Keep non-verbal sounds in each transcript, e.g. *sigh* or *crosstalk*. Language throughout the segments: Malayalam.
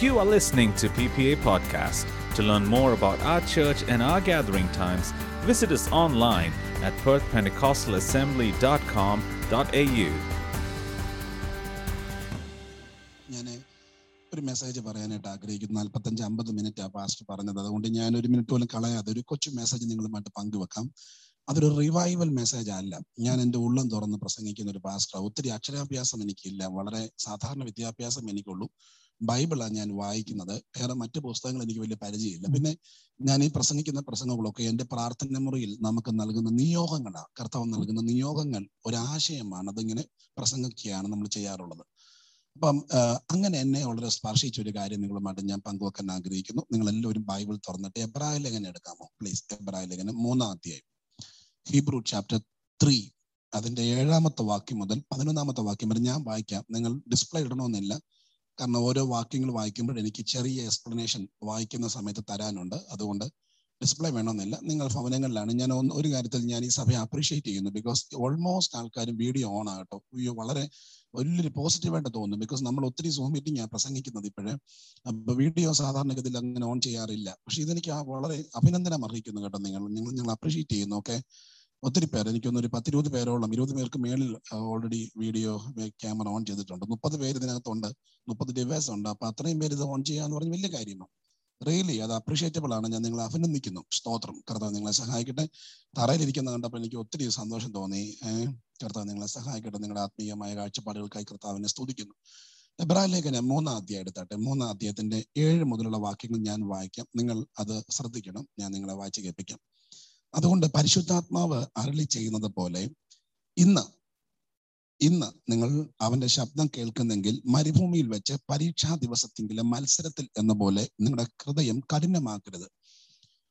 You are listening to PPA Podcast. To learn more about our church and our gathering times, visit us online at perthpentecostalassembly.com.au. ഞാൻ ഒരു മെസ്സേജ് പറയാനായിട്ട് ആഗ്രഹിക്കുന്നു. നാൽപ്പത്തഞ്ച് അമ്പത് മിനിറ്റ് ആ പാസ്റ്റ് പറഞ്ഞത്. അതുകൊണ്ട് ഞാൻ ഒരു മിനിറ്റ് പോലും കളയാതെ ഒരു കൊച്ചു മെസ്സേജ് നിങ്ങളുമായിട്ട് പങ്കുവെക്കാം. അതൊരു റിവൈവൽ മെസ്സേജ് അല്ല. ഞാൻ എന്റെ ഉള്ളം തുറന്ന് പ്രസംഗിക്കുന്ന ഒരു പാസ്റ്റർ ഒത്തിരി അക്ഷരാഭ്യാസം എനിക്കില്ല. വളരെ സാധാരണ വിദ്യാഭ്യാസം എനിക്കുള്ളൂ. ബൈബിളാണ് ഞാൻ വായിക്കുന്നത്. വേറെ മറ്റു പുസ്തകങ്ങൾ എനിക്ക് വലിയ പരിചയമില്ല. പിന്നെ ഞാൻ ഈ പ്രസംഗിക്കുന്ന പ്രസംഗങ്ങളൊക്കെ എന്റെ പ്രാർത്ഥന മുറിയിൽ നമുക്ക് നൽകുന്ന നിയോഗങ്ങളാണ് കർത്താവ് നൽകുന്ന നിയോഗങ്ങൾ ഒരാശയമാണ് അതിങ്ങനെ പ്രസംഗിക്കുകയാണ് നമ്മൾ ചെയ്യാറുള്ളത്. അപ്പം അങ്ങനെ എന്നെ വളരെ സ്പർശിച്ച ഒരു കാര്യം നിങ്ങളുമായിട്ട് ഞാൻ പങ്കുവെക്കാൻ ആഗ്രഹിക്കുന്നു. നിങ്ങൾ എല്ലാവരും ബൈബിൾ തുറന്നിട്ട് എബ്രായ ലേഖനം എടുക്കാമോ? പ്ലീസ് എബ്രായ ലേഖനം മൂന്നാം അധ്യായം. Hebrew chapter three. അതിന്റെ ഏഴാമത്തെ വാക്യം മുതൽ പതിനൊന്നാമത്തെ വാക്യം വരെ ഞാൻ വായിക്കാം. നിങ്ങൾ ഡിസ്പ്ലേ ഇടണമെന്നില്ല കാരണം ഓരോ വാക്യങ്ങൾ വായിക്കുമ്പോൾ എനിക്ക് ചെറിയ എക്സ്പ്ലനേഷൻ വായിക്കുന്ന സമയത്ത് തരാനുണ്ട്. അതുകൊണ്ട് ഡിസ്പ്ലേ വേണമെന്നില്ല. നിങ്ങൾ ഭവനങ്ങളിലാണ്. ഞാൻ ഒരു കാര്യത്തിൽ ഞാൻ ഈ സഭയെ അപ്രീഷിയേറ്റ് ചെയ്യുന്നു. ബിക്കോസ് ഓൾമോസ്റ്റ് ആൾക്കാരും വീഡിയോ ഓൺ ആകട്ടോ വളരെ വലിയൊരു പോസിറ്റീവായിട്ട് തോന്നുന്നു. ബിക്കോസ് നമ്മൾ ഒത്തിരി സൂം മീറ്റിംഗ് ആണ് പ്രസംഗിക്കുന്നത് ഇപ്പോഴേ. അപ്പൊ വീഡിയോ സാധാരണഗതിയിൽ അങ്ങനെ ഓൺ ചെയ്യാറില്ല. പക്ഷെ ഇതെനിക്ക് വളരെ അഭിനന്ദനം അറിയിക്കുന്നു കേട്ടോ നിങ്ങൾ. നിങ്ങൾ ഞങ്ങൾ അപ്രീഷിയേറ്റ് ചെയ്യുന്നു. ഓക്കെ ഒത്തിരി പേർ എനിക്കൊന്നൊരു പത്തിരുപത് പേരോളം ഇരുപത് പേർക്ക് മേളിൽ ഓൾറെഡി വീഡിയോ ക്യാമറ ഓൺ ചെയ്തിട്ടുണ്ട്. മുപ്പത് പേര് ഇതിനകത്തുണ്ട്. മുപ്പത് ഡിവൈസ് ഉണ്ട്. അപ്പൊ അത്രയും പേര് ഇത് ഓൺ ചെയ്യുക ചെയ്യാന്ന് പറഞ്ഞ വലിയ കാര്യമാണ് റിയലി അത് അപ്രീഷിയേറ്റബിൾ ആണ്. ഞാൻ നിങ്ങളെ അഭിനന്ദിക്കുന്നു. സ്തോത്രം. കർത്താവ് നിങ്ങളെ സഹായിക്കട്ടെ. തറയിലിരിക്കുന്ന കണ്ടപ്പോൾ എനിക്ക് ഒത്തിരി സന്തോഷം തോന്നി. കർത്താവ് നിങ്ങളെ സഹായിക്കട്ടെ. നിങ്ങളുടെ ആത്മീയമായ കാഴ്ചപ്പാടുകൾക്കായി കർത്താവിനെ സ്തുതിക്കുന്നു. എബ്രാ ലേഖനം മൂന്നാം അധ്യായം എടുത്താട്ടെ. മൂന്നാം അധ്യായത്തിന്റെ ഏഴ് മുതലുള്ള വാക്യങ്ങൾ ഞാൻ വായിക്കാം. നിങ്ങൾ അത് ശ്രദ്ധിക്കണം. ഞാൻ നിങ്ങളെ വായിച്ച് കേൾപ്പിക്കാം. അതുകൊണ്ട് പരിശുദ്ധാത്മാവ് അരളി ചെയ്യുന്നത് പോലെ ഇന്ന് ഇന്ന് നിങ്ങൾ അവന്റെ ശബ്ദം കേൾക്കുന്നെങ്കിൽ മരുഭൂമിയിൽ വെച്ച് പരീക്ഷാ ദിവസത്തെങ്കിലും മത്സരത്തിൽ എന്ന പോലെ നിങ്ങളുടെ ഹൃദയം കഠിനമാക്കരുത്.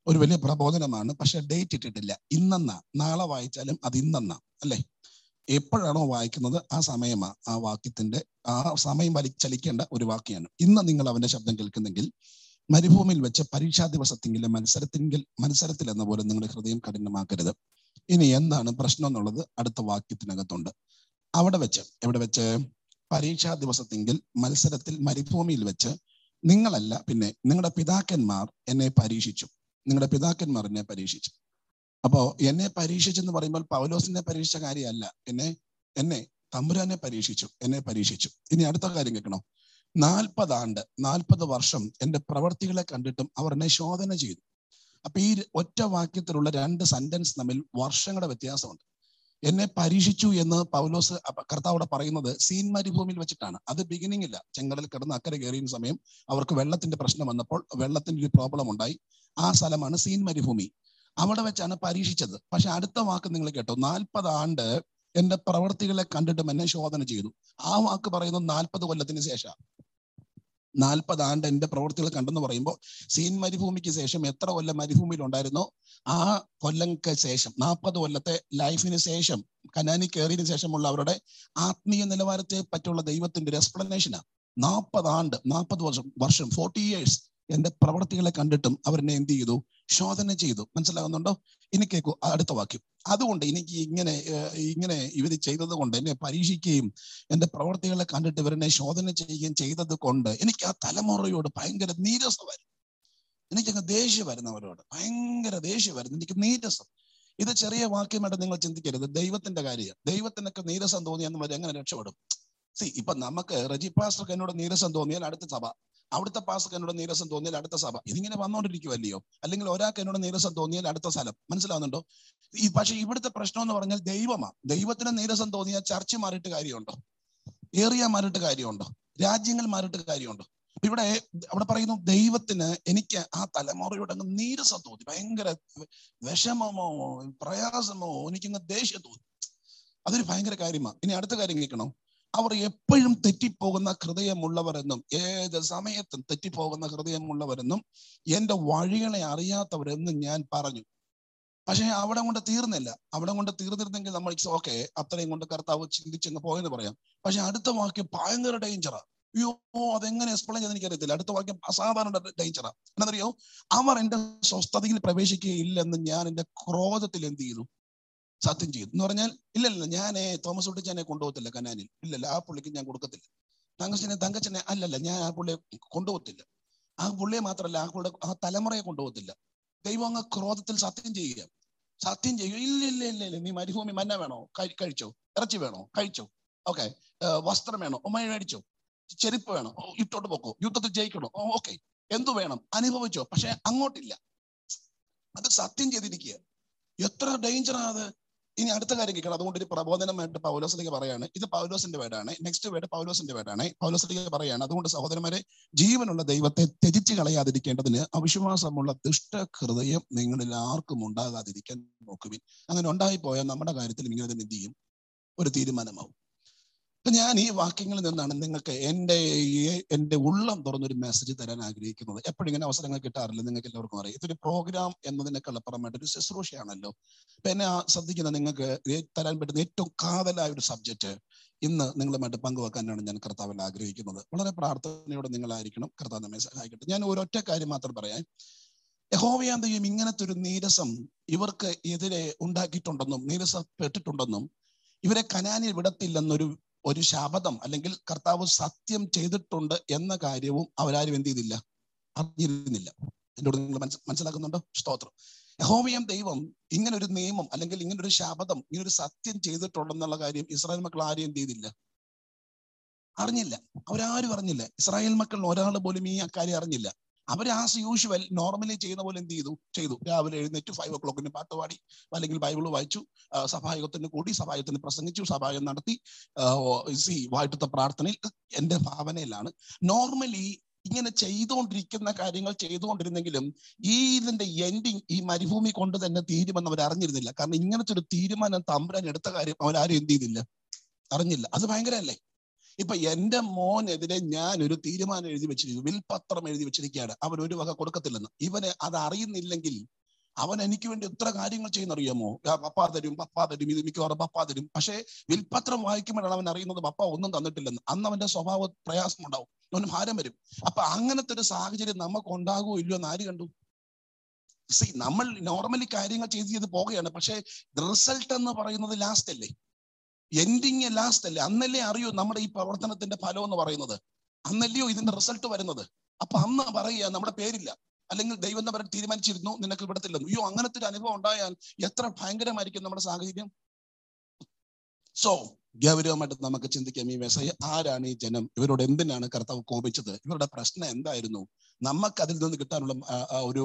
ഒരു വലിയ പ്രബോധനമാണ് പക്ഷെ ഡേറ്റ് ഇട്ടിട്ടില്ല. ഇന്നെന്ന? നാളെ വായിച്ചാലും അത് ഇന്നെന്ന? അല്ലേ? എപ്പോഴാണോ വായിക്കുന്നത് ആ സമയമാ ആ വാക്യത്തിന്റെ ആ സമയം വലിച്ചലിക്കേണ്ട ഒരു വാക്യാണ് ഇന്ന് നിങ്ങൾ അവന്റെ ശബ്ദം കേൾക്കുന്നെങ്കിൽ മരുഭൂമിയിൽ വെച്ച് പരീക്ഷാ ദിവസത്തെങ്കിലും മത്സരത്തെങ്കിൽ മത്സരത്തിൽ എന്ന പോലെ നിങ്ങളുടെ ഹൃദയം കഠിനമാക്കരുത്. ഇനി എന്താണ് പ്രശ്നം എന്നുള്ളത് അടുത്ത വാക്യത്തിനകത്തുണ്ട്. അവിടെ വെച്ച് എവിടെ വെച്ച്? പരീക്ഷാ ദിവസത്തെങ്കിൽ മത്സരത്തിൽ മരുഭൂമിയിൽ വെച്ച് നിങ്ങളല്ല പിന്നെ നിങ്ങളുടെ പിതാക്കന്മാർ എന്നെ പരീക്ഷിച്ചു. നിങ്ങളുടെ പിതാക്കന്മാർ എന്നെ പരീക്ഷിച്ചു. അപ്പോ എന്നെ പരീക്ഷിച്ചെന്ന് പറയുമ്പോൾ പൗലോസിനെ പരീക്ഷിച്ച കാര്യമല്ല. എന്നെ എന്നെ തമ്പുരാനെ പരീക്ഷിച്ചു എന്നെ പരീക്ഷിച്ചു. ഇനി അടുത്ത കാര്യം കേൾക്കണോ? നാൽപ്പത് ആണ്ട് നാൽപ്പത് വർഷം എന്റെ പ്രവർത്തികളെ കണ്ടിട്ടും അവർ എന്നെ ശോധന ചെയ്തു. അപ്പൊ ഈ ഒറ്റ വാക്യത്തിലുള്ള രണ്ട് സെന്റൻസ് തമ്മിൽ വർഷങ്ങളുടെ വ്യത്യാസമുണ്ട്. എന്നെ പരീക്ഷിച്ചു എന്ന് പൗലോസ് കർത്താവിടെ പറയുന്നത് സീൻ മരുഭൂമിയിൽ വെച്ചിട്ടാണ്. അത് ബിഗിനിങ് ഇല്ല. ചെങ്കടൽ കിടന്ന് അക്കരെ കയറിയ സമയം അവർക്ക് വെള്ളത്തിന്റെ പ്രശ്നം വന്നപ്പോൾ വെള്ളത്തിന്റെ ഒരു പ്രോബ്ലം ഉണ്ടായി. ആ സ്ഥലമാണ് സീൻ മരുഭൂമി. അവിടെ വെച്ചാണ് പരീക്ഷിച്ചത്. പക്ഷെ അടുത്ത വാക്ക് നിങ്ങൾ കേട്ടോ. നാൽപ്പത് ആണ്ട് എന്റെ പ്രവർത്തികളെ കണ്ടിട്ടും എന്നെ ശോധന ചെയ്തു. ആ വാക്ക് പറയുന്നത് നാൽപ്പത് കൊല്ലത്തിന് ശേഷം നാൽപ്പത് ആണ്ട് എന്റെ പ്രവൃത്തികൾ കണ്ടെന്ന് പറയുമ്പോൾ സീൻ മരുഭൂമിക്ക് ശേഷം എത്ര കൊല്ലം മരുഭൂമിയിൽ ഉണ്ടായിരുന്നോ? ആ കൊല്ലങ്ങൾക്ക് ശേഷം നാൽപ്പത് കൊല്ലത്തെ ലൈഫിന് ശേഷം കനാനി കയറിയതിനു ശേഷമുള്ള അവരുടെ ആത്മീയ നിലവാരത്തെ പറ്റിയുള്ള ദൈവത്തിന്റെ ഒരു എക്സ്പ്ലനേഷനാണ് നാൽപ്പത് ആണ്ട് നാൽപ്പത് വർഷം വർഷം ഫോർട്ടി ഇയേഴ്സ് എന്റെ പ്രവർത്തികളെ കണ്ടിട്ടും അവരെന്നെ എന്ത് ചെയ്തു? ശോധന ചെയ്തു. മനസ്സിലാകുന്നുണ്ടോ? ഇനി കേൾക്കൂ അടുത്ത വാക്യം. അതുകൊണ്ട് എനിക്ക് ഇങ്ങനെ ഇങ്ങനെ ഇവർ ചെയ്തത് കൊണ്ട് എന്നെ പരീക്ഷിക്കുകയും എന്റെ പ്രവർത്തികളെ കണ്ടിട്ട് ഇവരെന്നെ ശോധന ചെയ്യുകയും ചെയ്തത് കൊണ്ട് എനിക്ക് ആ തലമുറയോട് ഭയങ്കര നീരസം വരും. എനിക്കങ്ങ് ദേഷ്യം വരുന്നവരോട് ഭയങ്കര ദേഷ്യം വരുന്നു. എനിക്ക് നീരസം. ഇത് ചെറിയ വാക്യമായിട്ട് നിങ്ങൾ ചിന്തിക്കരുത്. ദൈവത്തിന്റെ കാര്യം ദൈവത്തിനൊക്കെ നീരസം തോന്നിയെന്ന് എങ്ങനെ രക്ഷപ്പെടും? സി ഇപ്പൊ നമുക്ക് റജി പാസ്റ്റർക്ക് എന്നോട് നീരസം തോന്നിയാൽ അടുത്ത സഭ. അവിടുത്തെ പാസ്റ്റർക്ക് എന്നോട് നീരസം തോന്നിയാൽ അടുത്ത സഭ. ഇതിങ്ങനെ വന്നോണ്ടിരിക്കുവല്ലയോ അല്ലെങ്കിൽ ഒരാൾക്ക് എന്നോട് നീരസം തോന്നിയാൽ അടുത്ത സ്ഥലം. മനസ്സിലാവുന്നുണ്ടോ? ഈ പക്ഷെ ഇവിടുത്തെ പ്രശ്നം എന്ന് പറഞ്ഞാൽ ദൈവമാ. ദൈവത്തിന് നീരസം തോന്നിയാൽ ചർച്ച മാറിയിട്ട് കാര്യമുണ്ടോ? ഏറിയ മാറിയിട്ട് കാര്യമുണ്ടോ? രാജ്യങ്ങൾ മാറിയിട്ട് കാര്യമുണ്ടോ? ഇവിടെ അവിടെ പറയുന്നു ദൈവത്തിന് എനിക്ക് ആ തലമുറയോട് അങ്ങ് നീരസം തോന്നി. ഭയങ്കര വിഷമമോ പ്രയാസമോ എനിക്കങ്ങ് ദേഷ്യം തോന്നി. അതൊരു ഭയങ്കര കാര്യമാണ് ഇനി അടുത്ത കാര്യം കേൾക്കണോ? അവർ എപ്പോഴും തെറ്റിപ്പോകുന്ന ഹൃദയമുള്ളവരെന്നും ഏത് സമയത്തും തെറ്റിപ്പോകുന്ന ഹൃദയമുള്ളവരെന്നും എന്റെ വഴികളെ അറിയാത്തവരെന്നും ഞാൻ പറഞ്ഞു. പക്ഷേ അവിടെ കൊണ്ട് തീർന്നില്ല. അവിടെ കൊണ്ട് തീർന്നിരുന്നെങ്കിൽ നമ്മൾ ഓക്കെ അത്രയും കൊണ്ട് കർത്താവ് ചിന്തിച്ചെന്ന് പോയെന്ന് പറയാം. പക്ഷെ അടുത്ത വാക്യം ഭയങ്കര ഡേഞ്ചറാ അയ്യോ അതെങ്ങനെ എക്സ്പ്ലെയിൻ ചെയ്ത് എനിക്കറിയത്തില്ല. അടുത്ത വാക്യം അസാധാരണ ഡേഞ്ചറാ എന്നറിയോ അവർ എന്റെ സ്വസ്ഥതയിൽ പ്രവേശിക്കുകയില്ലെന്ന് ഞാൻ എന്റെ ക്രോധത്തിൽ എന്ത് ചെയ്തു? സത്യം ചെയ്തു. എന്ന് പറഞ്ഞാൽ ഇല്ലല്ല ഞാനേ തോമസ് കുട്ടിച്ചാനെ കൊണ്ടുപോകത്തില്ല കനാനിൽ. ഇല്ലല്ല ആ പുള്ളിക്ക് ഞാൻ കൊടുക്കത്തില്ല. തങ്കച്ചനെ തങ്കച്ചനെ അല്ലല്ല ഞാൻ ആ പുള്ളിയെ കൊണ്ടുപോകത്തില്ല. ആ പുള്ളിയെ മാത്രമല്ല ആ പുള്ളിയുടെ ആ തലമുറയെ കൊണ്ടുപോകത്തില്ല. ദൈവം അങ്ങ് ക്രോധത്തിൽ സത്യം ചെയ്യുക. സത്യം ചെയ്യുക ഇല്ല ഇല്ല ഇല്ല ഇല്ല. നീ മരുഭൂമി മന്ന വേണോ? കഴിച്ചോ? ഇറച്ചി വേണോ? കഴിച്ചോ? ഓക്കെ. വസ്ത്രം വേണോ? മേടിച്ചോ? ചെരുപ്പ് വേണം? ഇട്ടോട്ട് പോക്കോ? യുദ്ധത്തിൽ ജയിക്കണോ? ഓക്കെ. എന്തു വേണം? അനുഭവിച്ചോ. പക്ഷെ അങ്ങോട്ടില്ല. അത് സത്യം ചെയ്തിരിക്കുക. എത്ര ഡേഞ്ചറാണ് അത്. ഇനി അടുത്ത കാര്യം കേൾക്കണം. അതുകൊണ്ട് ഒരു പ്രബോധനമായിട്ട് പൗലോസിലേക്ക് പറയാണ്. ഇത് പൗലോസിന്റെ വേടാണ്. നെക്സ്റ്റ് വേർഡ് പൗലോസിന്റെ വേടാണ്. പൗലോസിലേക്ക് പറയാണ്. അതുകൊണ്ട് സഹോദരന്മാരെ ജീവനുള്ള ദൈവത്തെ ത്യജിച്ച് കളയാതിരിക്കേണ്ടതിന് അവിശ്വാസമുള്ള ദുഷ്ട ഹൃദയം നിങ്ങളിൽ ആർക്കും ഉണ്ടാകാതിരിക്കാൻ നോക്കുവിൻ. അങ്ങനെ ഉണ്ടായിപ്പോയാൽ നമ്മുടെ കാര്യത്തിൽ ഇങ്ങനെ തന്നെ ചെയ്യും? ഒരു തീരുമാനമാവും. അപ്പൊ ഞാൻ ഈ വാക്യങ്ങളിൽ നിന്നാണ് നിങ്ങൾക്ക് എന്റെ എന്റെ ഉള്ളം തുറന്നൊരു മെസ്സേജ് തരാൻ ആഗ്രഹിക്കുന്നത്. എപ്പോഴും ഇങ്ങനെ അവസരങ്ങൾ കിട്ടാറില്ല. നിങ്ങൾക്ക് എല്ലാവർക്കും അറിയാം. ഇതൊരു പ്രോഗ്രാം എന്നതിനേക്കാൾ അപ്പുറമായിട്ട് ഒരു ശുശ്രൂഷയാണല്ലോ അപ്പൊ എന്നെ ശ്രദ്ധിക്കുന്ന നിങ്ങൾക്ക് തരാൻ പറ്റുന്ന ഏറ്റവും കാതലായ ഒരു സബ്ജക്റ്റ് ഇന്ന് നിങ്ങളുമായിട്ട് പങ്കുവെക്കാനാണ് ഞാൻ കർത്താവിൽ ആഗ്രഹിക്കുന്നത്. വളരെ പ്രാർത്ഥനയോടെ നിങ്ങളായിരിക്കണം. കർത്താവ് നമ്മെ സഹായിക്കട്ടെ. ഞാൻ ഒരൊറ്റ കാര്യം മാത്രം പറയാം. യഹോവയാന്തയും ഇങ്ങനത്തെ ഒരു നീരസം ഇവർക്ക് എതിരെ ഉണ്ടാക്കിയിട്ടുണ്ടെന്നും നീരസപ്പെട്ടിട്ടുണ്ടെന്നും ഇവരെ കനാനിൽ വിടത്തില്ലെന്നൊരു ഒരു ശാപതം അല്ലെങ്കിൽ കർത്താവ് സത്യം ചെയ്തിട്ടുണ്ട് എന്ന കാര്യവും അവരാരും എന്ത് ചെയ്തില്ല? അറിഞ്ഞിരുന്നില്ല. എന്നോട് നിങ്ങൾ മനസ്സ് മനസ്സിലാക്കുന്നുണ്ടോ? സ്തോത്രം. യഹോമിയം ദൈവം ഇങ്ങനെ ഒരു നിയമം അല്ലെങ്കിൽ ഇങ്ങനെ ഒരു ശാപതം ഇങ്ങനെ ഒരു സത്യം ചെയ്തിട്ടുണ്ടെന്നുള്ള കാര്യം ഇസ്രായേൽ മക്കൾ ആരും എന്ത് ചെയ്തില്ല? അറിഞ്ഞില്ല. അവരാരും അറിഞ്ഞില്ല. ഇസ്രായേൽ മക്കളിൽ ഒരാൾ പോലും ഈ അക്കാര്യം അറിഞ്ഞില്ല. അവർ ആസ് യൂഷ്വൽ നോർമലി ചെയ്യുന്ന പോലെ എന്ത് ചെയ്തു? ചെയ്തു. രാവിലെ എഴുന്നേറ്റ് ഫൈവ് ഓ ക്ലോക്കിന് പാട്ട് പാടി അല്ലെങ്കിൽ ബൈബിൾ വായിച്ചു സഭായോഗത്തിന് കൂടി സഭായോഗത്തിന് പ്രസംഗിച്ചു സഭായം നടത്തി സി വായിട്ടത്തെ പ്രാർത്ഥനയിൽ എന്റെ ഭാവനയിലാണ്. നോർമലി ഇങ്ങനെ ചെയ്തുകൊണ്ടിരിക്കുന്ന കാര്യങ്ങൾ ചെയ്തുകൊണ്ടിരുന്നെങ്കിലും ഈ ഇതിന്റെ എൻഡിങ് ഈ മരുഭൂമി കൊണ്ട് തന്നെ തീരുമെന്ന് അവർ അറിഞ്ഞിരുന്നില്ല. കാരണം ഇങ്ങനത്തെ ഒരു തീരുമാനം തമ്പുരാൻ എടുത്ത കാര്യം അവരാരും എന്ത് ചെയ്തില്ല. അറിഞ്ഞില്ല. അത് ഭയങ്കരല്ലേ ഇപ്പൊ എന്റെ മോനെതിരെ ഞാൻ ഒരു തീരുമാനം എഴുതി വെച്ചിരിക്കുന്നു. വിൽപത്രം എഴുതി വെച്ചിരിക്കുകയാണ്. അവൻ ഒരു വക കൊടുക്കത്തില്ലെന്ന്. ഇവന് അത് അറിയുന്നില്ലെങ്കിൽ അവൻ എനിക്ക് വേണ്ടി എത്ര കാര്യങ്ങൾ ചെയ്യുന്ന അറിയാമോ പപ്പാ തരും പപ്പാ തരും ഇത് മിക്കവാറും പപ്പാ തരും. പക്ഷേ വിൽപത്രം വായിക്കുമ്പോഴാണ് അവൻ അറിയുന്നത് പപ്പ ഒന്നും തന്നിട്ടില്ലെന്ന്. അന്ന് അവന്റെ സ്വഭാവ പ്രയാസം ഉണ്ടാവും അവന് ഭാരം വരും. അപ്പൊ അങ്ങനത്തെ ഒരു സാഹചര്യം നമുക്ക് ഉണ്ടാകുമോ ഇല്ലയോ എന്ന് ആര് കണ്ടു? സി നമ്മൾ നോർമലി കാര്യങ്ങൾ ചെയ്ത് ചെയ്ത് പോവുകയാണ്. പക്ഷേ റിസൾട്ട് എന്ന് പറയുന്നത് ലാസ്റ്റ് അല്ലേ? എൻഡിങ് ലാസ്റ്റ് അല്ലേ? അന്നല്ലേ അറിയൂ നമ്മുടെ ഈ പ്രവർത്തനത്തിന്റെ ഫലം എന്ന് പറയുന്നത്. അന്നല്ലയോ ഇതിന്റെ റിസൾട്ട് വരുന്നത്? അപ്പൊ അന്ന് പറയുക നമ്മുടെ പേരില്ല. അല്ലെങ്കിൽ ദൈവം എന്ന് തീരുമാനിച്ചിരുന്നു. നിനക്ക് ഇവിടത്തില്ലെന്ന് അയ്യോ അങ്ങനത്തെ ഒരു അനുഭവം ഉണ്ടായാൽ എത്ര ഭയങ്കരമായിരിക്കും നമ്മുടെ സാഹചര്യം? സോ ഗൗരവമായിട്ട് നമുക്ക് ചിന്തിക്കാം. ഈ മെസ്സേജ് ആരാണ് ഈ ജനം? ഇവരോട് എന്തിനാണ് കർത്താവ് കോപിച്ചത്? ഇവരുടെ പ്രശ്നം എന്തായിരുന്നു? നമുക്ക് അതിൽ നിന്ന് കിട്ടാനുള്ള ഒരു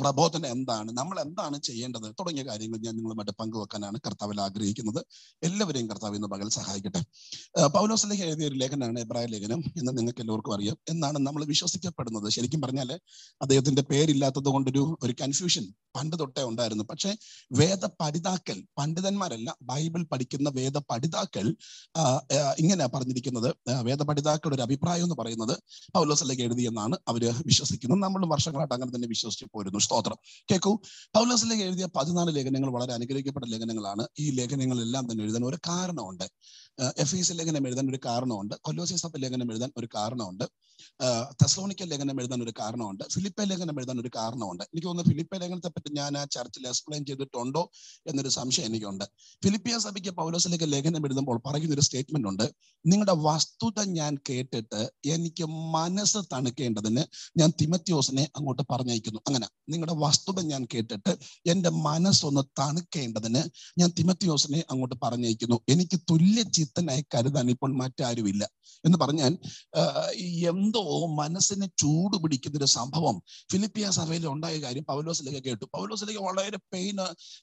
പ്രബോധനം എന്താണ്? നമ്മൾ എന്താണ് ചെയ്യേണ്ടത്? തുടങ്ങിയ കാര്യങ്ങൾ ഞാൻ നിങ്ങളുമായിട്ട് പങ്കുവെക്കാനാണ് കർത്താവിൽ ആഗ്രഹിക്കുന്നത്. എല്ലാവരെയും കർത്താവ് ഇന്ന് പകൽ സഹായിക്കട്ടെ. പൗലോസ് പൗലോസിലേക്ക് എഴുതിയ ഒരു ലേഖനമാണ് എബ്രായ ലേഖനം എന്ന് നിങ്ങൾക്ക് എല്ലാവർക്കും അറിയാം. എന്നാണ് നമ്മൾ വിശ്വസിക്കപ്പെടുന്നത്. ശരിക്കും പറഞ്ഞാൽ അദ്ദേഹത്തിന്റെ പേരില്ലാത്തത് കൊണ്ടൊരു ഒരു കൺഫ്യൂഷൻ പണ്ട് തൊട്ടേ ഉണ്ടായിരുന്നു. പക്ഷേ വേദ പഠിതാക്കൾ പണ്ഡിതന്മാരല്ല ബൈബിൾ പഠിക്കുന്ന വേദ പഠിതാക്കൾ ആ, ഇങ്ങനെ പറഞ്ഞിരിക്കുന്നത് വേദപഠിതാക്കളുടെ വേദ ഒരു അഭിപ്രായം എന്ന് പറയുന്നത് പൗലോസിലേക്ക് എഴുതിയെന്നാണ് അവർ വിശ്വസിക്കുന്നത്. നമ്മൾ വർഷങ്ങളായിട്ട് അങ്ങനെ തന്നെ വിശ്വസിച്ച് പോരുന്നു. സ്തോത്രം. കേൾക്കൂ പൗലോസിലേക്ക് എഴുതിയ പതിനാല് ലേഖനങ്ങൾ വളരെ അനുഗ്രഹിക്കപ്പെട്ട ലേഖനങ്ങളാണ്. ഈ ലേഖനങ്ങളെല്ലാം തന്നെ എഴുതാൻ ഒരു കാരണമുണ്ട്. എഫ് ഈസ് ലേഖനം എഴുതാൻ ഒരു കാരണമുണ്ട്. കൊല്ലോസി സഭ ലേഖനം എഴുതാൻ ഒരു കാരണമുണ്ട്. തെസ്ലോണിക്കൽ ലേഖനം എഴുതാൻ ഒരു കാരണമുണ്ട്. ഫിലിപ്പ ലേഖനം എഴുതാൻ ഒരു കാരണമുണ്ട്. എനിക്ക് തോന്നുന്നു ഫിലിപ്പ ലേഖനത്തെ പറ്റി ഞാൻ ആ ചർച്ചിൽ എക്സ്പ്ലെയിൻ ചെയ്തിട്ടുണ്ടോ എന്നൊരു സംശയം എനിക്കുണ്ട്. ഫിലിപ്പിയ സഭയ്ക്ക് പൗലോസിലേക്ക് ലേഖനം എഴുതുമ്പോൾ പറയുന്ന ഒരു സ്റ്റേറ്റ്മെന്റ് ഉണ്ട്. നിങ്ങളുടെ വസ്തുത ഞാൻ കേട്ടിട്ട് എനിക്ക് മനസ്സ് തണുക്കേണ്ടതിന് ഞാൻ തിമത്യോസിനെ അങ്ങോട്ട് പറഞ്ഞയക്കുന്നു. അങ്ങനെ നിങ്ങളുടെ വസ്തുത ഞാൻ കേട്ടിട്ട് എന്റെ മനസ്സൊന്ന് തണുക്കേണ്ടതിന് ഞാൻ തിമത്യോസിനെ അങ്ങോട്ട് പറഞ്ഞയക്കുന്നു. എനിക്ക് തുല്യ ചിത്തനായി കരുതാൻ ഇപ്പോൾ മറ്റാരുമില്ല. എന്ന് പറഞ്ഞാൽ എന്തോ മനസ്സിനെ ചൂടുപിടിക്കുന്ന ഒരു സംഭവം. ഫിലിപ്പിയ സഭയിൽ ഉണ്ടായ കാര്യം പൗലോസിലേക്ക് കേട്ടു. പൗലോസിലേക്ക് വളരെ പെയിൻ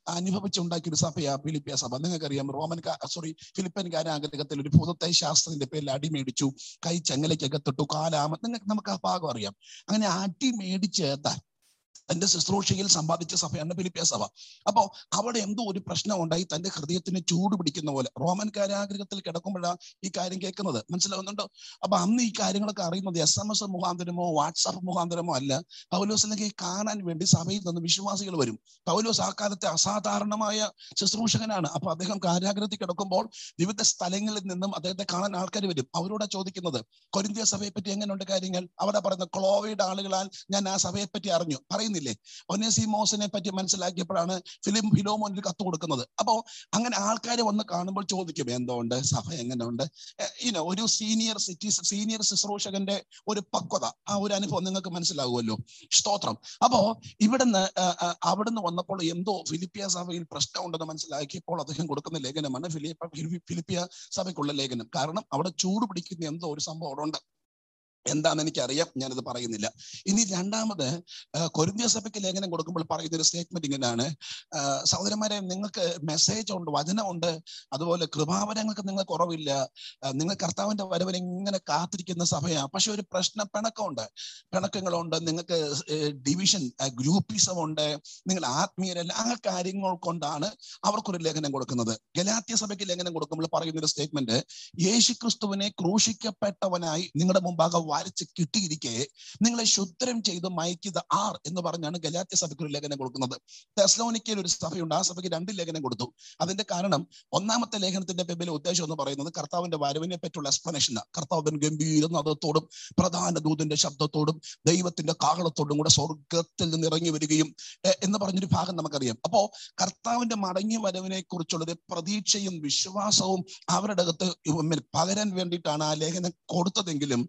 അനുഭവിച്ചുണ്ടാക്കിയ ഒരു സഭയാ ഫിലിപ്പിയ സഭ. നിങ്ങൾക്കറിയാം റോമൻ സോറി ഫിലിപ്പൻ കാരാഗ്രഹത്തിൽ ഒരു ഭൂതത്തെ ശാസ്ത്രത്തിന്റെ പേരിൽ അടിമേടിച്ചു കൈ ചങ്ങലയ്ക്കകത്തിട്ടു കാലാമ നിങ്ങൾക്ക് നമുക്ക് ആ ഭാഗം അറിയാം. അങ്ങനെ അടിമേടിച്ച് താൻ തന്റെ ശുശ്രൂഷയിൽ സമ്പാദിച്ച സഭയാണ് ഫിലിപ്പിയ സഭ. അപ്പോ അവിടെ എന്തോ ഒരു പ്രശ്നം ഉണ്ടായി തന്റെ ഹൃദയത്തിന് ചൂട് പിടിക്കുന്ന പോലെ. റോമൻ കാരാഗ്രഹത്തിൽ കിടക്കുമ്പോഴാണ് ഈ കാര്യം കേൾക്കുന്നത്. മനസ്സിലാവുന്നുണ്ടോ? അപ്പൊ അന്ന് ഈ കാര്യങ്ങളൊക്കെ അറിയുന്നത് എസ് എം എസ് മുഖാന്തരമോ വാട്സാപ്പ് മുഖാന്തരമോ അല്ല. പൗലോസിലേക്ക് കാണാൻ വേണ്ടി സഭയിൽ നിന്ന് വിശ്വാസികൾ വരും. പൗലോസ് ആ കാലത്തെ അസാധാരണമായ ശുശ്രൂഷകനാണ്. അപ്പൊ അദ്ദേഹം കാരാഗ്രഹത്തിൽ കിടക്കുമ്പോൾ വിവിധ സ്ഥലങ്ങളിൽ നിന്നും അദ്ദേഹത്തെ കാണാൻ ആൾക്കാർ വരും. അവരോട് ചോദിക്കുന്നത് കൊരിന്തിയ സഭയെ പറ്റി എങ്ങനെയുണ്ട് കാര്യങ്ങൾ? അവിടെ പറയുന്ന ക്ലോവയുടെ ആളുകളാൽ ഞാൻ ആ സഭയെ പറ്റി അറിഞ്ഞു പറയുന്നില്ലേ? ഒനേസിമോസിനെ പറ്റി മനസ്സിലാക്കിയപ്പോഴാണ് ഫിലിം ഫിലോമോനിൽ കത്ത് കൊടുക്കുന്നത്. അപ്പോൾ അങ്ങനെ ആൾക്കാർ വന്ന് കാണുമ്പോൾ ചോദിക്കും എന്തുകൊണ്ട് സഭ എങ്ങനെയുണ്ട്? ഇനോ ഒരു സീനിയർ സിറ്റി സീനിയർ ശുശ്രൂഷകന്റെ ഒരു പക്വത ആ ഒരു അനുഭവം നിങ്ങൾക്ക് മനസ്സിലാകുമല്ലോ സ്തോത്രം. അപ്പോ ഇവിടുന്ന് അവിടുന്ന് വന്നപ്പോൾ എന്തോ ഫിലിപ്പിയ സഭയിൽ പ്രശ്നമുണ്ടെന്ന് മനസ്സിലാക്കിയപ്പോൾ അദ്ദേഹം കൊടുക്കുന്ന ലേഖനമാണ് ഫിലിപ്പ ഫിലി- ഫിലിപ്പിയ സഭയ്ക്കുള്ള ലേഖനം. കാരണം അവിടെ ചൂട് പിടിക്കുന്ന എന്തോ ഒരു സംഭവം അവിടെ ഉണ്ട്. എന്താണെന്ന് എനിക്കറിയാം ഞാനത് പറയുന്നില്ല. ഇനി രണ്ടാമത് കൊരിന്തിയ സഭയ്ക്ക് ലേഖനം കൊടുക്കുമ്പോൾ പറയുന്ന ഒരു സ്റ്റേറ്റ്മെന്റ് ഇങ്ങനെയാണ്. സഹോദരന്മാരെ നിങ്ങൾക്ക് മെസ്സേജ് ഉണ്ട് വചനമുണ്ട് അതുപോലെ കൃപാവരങ്ങൾക്ക് നിങ്ങൾക്ക് കുറവില്ല. നിങ്ങൾ കർത്താവിന്റെ വരവിനെ ഇങ്ങനെ കാത്തിരിക്കുന്ന സഭയാണ് പക്ഷെ ഒരു പ്രശ്ന പിണക്കമുണ്ട്. പിണക്കങ്ങളുണ്ട് നിങ്ങൾക്ക് ഡിവിഷൻ ഗ്രൂപ്പിസം ഉണ്ട് നിങ്ങൾ ആത്മീയരല്ല ആ കാര്യങ്ങൾ കൊണ്ടാണ് അവർക്കൊരു ലേഖനം കൊടുക്കുന്നത്. ഗലാത്യ സഭയ്ക്ക് ലേഖനം കൊടുക്കുമ്പോൾ പറയുന്ന ഒരു സ്റ്റേറ്റ്മെന്റ് യേശു ക്രിസ്തുവിനെ ക്രൂശിക്കപ്പെട്ടവനായി നിങ്ങളുടെ മുമ്പാകെ വരച്ച് കിട്ടിയിരിക്കെ നിങ്ങളെ ശുദ്ധരം ചെയ്ത് മയക്കിയത് ആർ എന്ന് പറഞ്ഞാണ് ഗലാത്യ സഭയ്ക്ക് ഒരു ലേഖനം കൊടുക്കുന്നത്. തെസ്ലോനിക്കയിൽ ഒരു സഭയുണ്ട്. ആ സഭയ്ക്ക് രണ്ട് ലേഖനം കൊടുത്തു. അതിന്റെ കാരണം ഒന്നാമത്തെ ലേഖനത്തിന്റെ പിന്നിലെ ഉദ്ദേശം എന്ന് പറയുന്നത് കർത്താവിന്റെ വരവിനെ പറ്റിയുള്ള എക്സ്പ്ലനേഷൻ കർത്താവിൻ ഗംഭീര നദത്തോടും പ്രധാന ദൂതന്റെ ശബ്ദത്തോടും ദൈവത്തിന്റെ കാഹളത്തോടും കൂടെ സ്വർഗത്തിൽ നിന്ന് ഇറങ്ങി വരികയും എന്ന് പറഞ്ഞൊരു ഭാഗം നമുക്കറിയാം. അപ്പോ കർത്താവിന്റെ മടങ്ങിയ വരവിനെ കുറിച്ചുള്ളൊരു പ്രതീക്ഷയും വിശ്വാസവും അവരുടെ അകത്ത് പകരാൻ വേണ്ടിയിട്ടാണ് ആ ലേഖനം കൊടുത്തതെങ്കിലും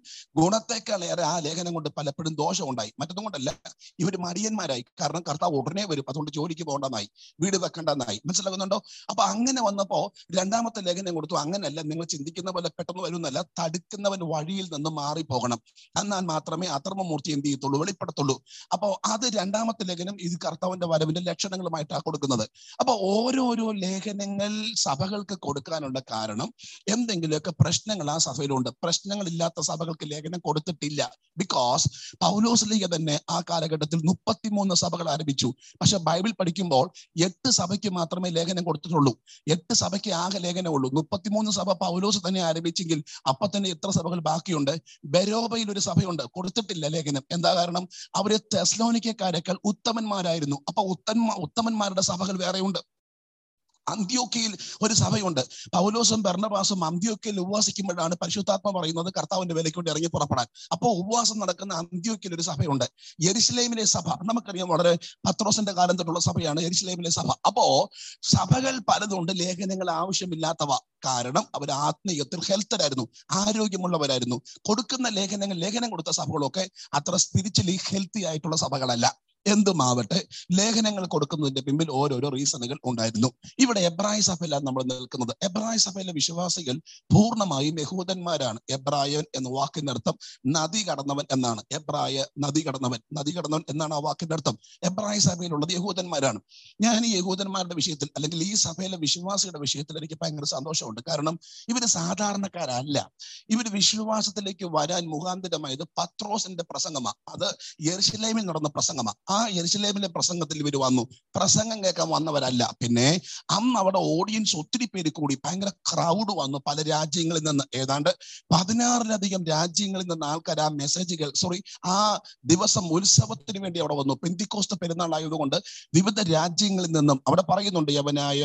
ഗുണത്തെക്കാളേറെ ആ ലേഖനം കൊണ്ട് പലപ്പോഴും ദോഷം ഉണ്ടായി മറ്റൊന്നും കൊണ്ടല്ല. ഇവർ മടിയന്മാരായി. കാരണം കർത്താവ് ഉടനെ വരും. അതുകൊണ്ട് ജോലിക്ക് പോകണ്ടെന്നായി. വീട് വെക്കേണ്ടതായി മനസ്സിലാകുന്നുണ്ടോ? അപ്പൊ അങ്ങനെ വന്നപ്പോ രണ്ടാമത്തെ ലേഖനം കൊടുത്തു. അങ്ങനെയല്ല നിങ്ങൾ ചിന്തിക്കുന്ന പോലെ പെട്ടെന്ന് വരുന്നല്ല. തടുക്കുന്നവൻ വഴിയിൽ നിന്ന് മാറിപ്പോകണം. എന്നാൽ മാത്രമേ അധർമ്മമൂർത്തി എന്ത് ചെയ്യത്തുള്ളൂ? വെളിപ്പെടുത്തുള്ളൂ. അപ്പോ അത് രണ്ടാമത്തെ ലേഖനം ഇത് കർത്താവിന്റെ വരവിന്റെ ലക്ഷണങ്ങളുമായിട്ടാണ് കൊടുക്കുന്നത്. അപ്പൊ ഓരോരോ ലേഖനങ്ങൾ സഭകൾക്ക് കൊടുക്കാനുള്ള കാരണം എന്തെങ്കിലുമൊക്കെ പ്രശ്നങ്ങൾ ആ സഭയിലുണ്ട്. പ്രശ്നങ്ങളില്ലാത്ത സഭകൾക്ക് ലേഖനം കൊടുത്തിട്ടില്ല. ബിക്കോസ് പൗലോസ് ലീഗ തന്നെ ആ കാലഘട്ടത്തിൽ മുപ്പത്തിമൂന്ന് സഭകൾ ആരംഭിച്ചു. പക്ഷെ ബൈബിൾ പഠിക്കുമ്പോൾ എട്ട് സഭയ്ക്ക് മാത്രമേ ലേഖനം കൊടുത്തിട്ടുള്ളൂ. എട്ട് സഭയ്ക്ക് ആകെ ലേഖനമുള്ളൂ മുപ്പത്തിമൂന്ന് സഭ പൗലോസ് തന്നെ ആരംഭിച്ചെങ്കിൽ അപ്പൊ തന്നെ എത്ര സഭകൾ ബാക്കിയുണ്ട്? ബരോബയിൽ ഒരു സഭയുണ്ട്. കൊടുത്തിട്ടില്ല ലേഖനം. എന്താ കാരണം? അവർ തെസ്ലോനിക്കക്കാരേക്കാൾ ഉത്തമന്മാരായിരുന്നു. അപ്പൊ ഉത്തമ ഉത്തമന്മാരുടെ സഭകൾ വേറെയുണ്ട്. അന്ത്യോക്കയിൽ ഒരു സഭയുണ്ട്. പൗലോസും ഭരണവാസും അന്ത്യോക്കയിൽ ഉപവാസിക്കുമ്പോഴാണ് പരിശുദ്ധാത്മ പറയുന്നത് കർത്താവിന്റെ വിലയ്ക്ക് വേണ്ടി ഇറങ്ങി പുറപ്പെടാൻ. അപ്പോൾ ഉപവാസം നടക്കുന്ന അന്ത്യോക്കയിൽ ഒരു സഭയുണ്ട്. യെരുസലേമിലെ സഭ. നമുക്കറിയാം വളരെ പത്രോസിന്റെ കാലം തൊട്ടുള്ള സഭയാണ് യെരുസലേമിലെ സഭ. അപ്പോ സഭകൾ പലതുണ്ട്. ലേഖനങ്ങൾ ആവശ്യമില്ലാത്തവ. കാരണം അവർ ആത്മീയത്തിൽ ഹെൽത്തരായിരുന്നു. ആരോഗ്യമുള്ളവരായിരുന്നു. കൊടുക്കുന്ന ലേഖനങ്ങൾ ലേഖനം കൊടുത്ത സഭകളൊക്കെ അത്ര സ്പിരിച്വലി ഹെൽത്തി ആയിട്ടുള്ള സഭകളല്ല. എന്തുമാവട്ടെ ലേഖനങ്ങൾ കൊടുക്കുന്നതിന്റെ പിമ്പിൽ ഓരോരോ റീസണുകൾ ഉണ്ടായിരുന്നു. ഇവിടെ എബ്രായ സഭയിലാണ് നമ്മൾ നിൽക്കുന്നത്. എബ്രായ സഭയിലെ വിശ്വാസികൾ പൂർണമായും യഹൂദന്മാരാണ്. എബ്രായൻ എന്ന വാക്കിന്റെ അർത്ഥം നദി കടന്നവൻ എന്നാണ്. എബ്രായ നദി കടന്നവൻ നദി കടന്നവൻ എന്നാണ് ആ വാക്കിന്റെ അർത്ഥം. എബ്രായ സഭയിലുള്ളത് യഹൂദന്മാരാണ്. ഞാൻ ഈ യഹൂദന്മാരുടെ വിഷയത്തിൽ അല്ലെങ്കിൽ ഈ സഭയിലെ വിശ്വാസിയുടെ വിഷയത്തിൽ എനിക്ക് ഭയങ്കര സന്തോഷമുണ്ട്. കാരണം ഇവർ സാധാരണക്കാരല്ല. ഇവർ വിശ്വാസത്തിലേക്ക് വരാൻ മുഖാന്തരമായത് പത്രോസിന്റെ പ്രസംഗമാണ് അത് യെർഷലൈമിൽ നടന്ന പ്രസംഗമാണ് യെരുശലേമിലെ പ്രസംഗത്തിൽ ഇവർ വന്നു. പ്രസംഗം കേൾക്കാൻ വന്നവരല്ല. പിന്നെ അന്ന് അവിടെ ഓഡിയൻസ് ഒത്തിരി പേര് കൂടി ഭയങ്കര ക്രൗഡ് വന്നു പല രാജ്യങ്ങളിൽ നിന്ന്. ഏതാണ്ട് പതിനാറിലധികം രാജ്യങ്ങളിൽ നിന്ന് ആൾക്കാർ ആ മെസ്സേജുകൾ സോറി ആ ദിവസം ഉത്സവത്തിന് വേണ്ടി അവിടെ വന്നു. പെന്തിക്കോസ്ത പെരുന്നാൾ ആയതുകൊണ്ട് വിവിധ രാജ്യങ്ങളിൽ നിന്നും അവിടെ പറയുന്നുണ്ട് യവനായ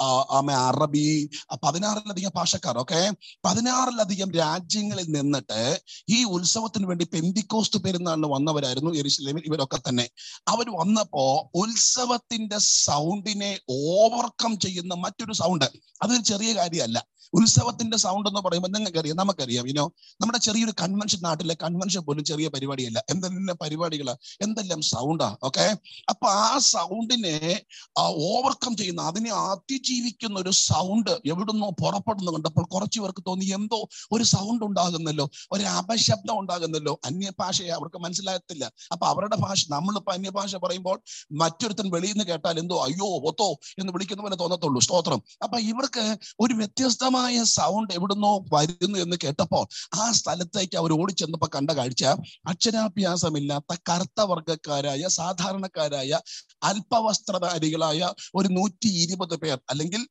ആ, ആമ അറബി ആ, പതിനാറിലധികം ഭാഷക്കാർ ഓക്കെ പതിനാറിലധികം രാജ്യങ്ങളിൽ നിന്നിട്ട് ഈ ഉത്സവത്തിന് വേണ്ടി പെന്തിക്കോസ്ത് പെരുന്നാളിന് വന്നവരായിരുന്നു എരുസലേമിൽ ഇവരൊക്കെ തന്നെ. അവർ വന്നപ്പോ ഉത്സവത്തിന്റെ സൗണ്ടിനെ ഓവർകം ചെയ്യുന്ന മറ്റൊരു സൗണ്ട് അതൊരു ചെറിയ കാര്യമല്ല. ഉത്സവത്തിന്റെ സൗണ്ട് എന്ന് പറയുമ്പോൾ നിങ്ങൾക്കറിയാം നമുക്കറിയാം ഇനോ നമ്മുടെ ചെറിയൊരു കൺവെൻഷൻ നാട്ടിലെ കൺവെൻഷൻ പോലും ചെറിയ പരിപാടിയല്ല. എന്തെല്ലാം പരിപാടികളാ എന്തെല്ലാം സൗണ്ടാ ഓക്കെ അപ്പൊ ആ സൗണ്ടിനെ ഓവർകം ചെയ്യുന്ന അതിനെ അതിജീവിക്കുന്ന ഒരു സൗണ്ട് എവിടുന്നോ പുറപ്പെടുന്നു കണ്ടപ്പോൾ കുറച്ചു പേർക്ക് തോന്നി എന്തോ ഒരു സൗണ്ട് ഉണ്ടാകുന്നല്ലോ ഒരു അപശബ്ദം ഉണ്ടാകുന്നല്ലോ. അന്യഭാഷയെ അവർക്ക് മനസ്സിലാകത്തില്ല. അപ്പൊ അവരുടെ ഭാഷ നമ്മളിപ്പോ അന്യഭാഷ പറയുമ്പോൾ മറ്റൊരുത്തൻ വെളിയിൽ നിന്ന് കേട്ടാൽ എന്തോ അയ്യോ ഒത്തോ എന്ന് വിളിക്കുന്ന പോലെ തോന്നത്തുള്ളൂ. സ്തോത്രം. അപ്പൊ ഇവർക്ക് ഒരു വ്യത്യസ്തമായ സൗണ്ട് എവിടുന്നോ വരുന്നു എന്ന് കേട്ടപ്പോൾ ആ സ്ഥലത്തേക്ക് അവർ ഓടിച്ചെന്നപ്പോ കണ്ട കാഴ്ച അക്ഷരാഭ്യാസമില്ലാത്ത കറുത്ത വർഗക്കാരായ സാധാരണക്കാരായ അല്പവസ്ത്രധാരികളായ ഒരു നൂറ്റി ഇരുപത് പേർ അല്ലെങ്കിൽ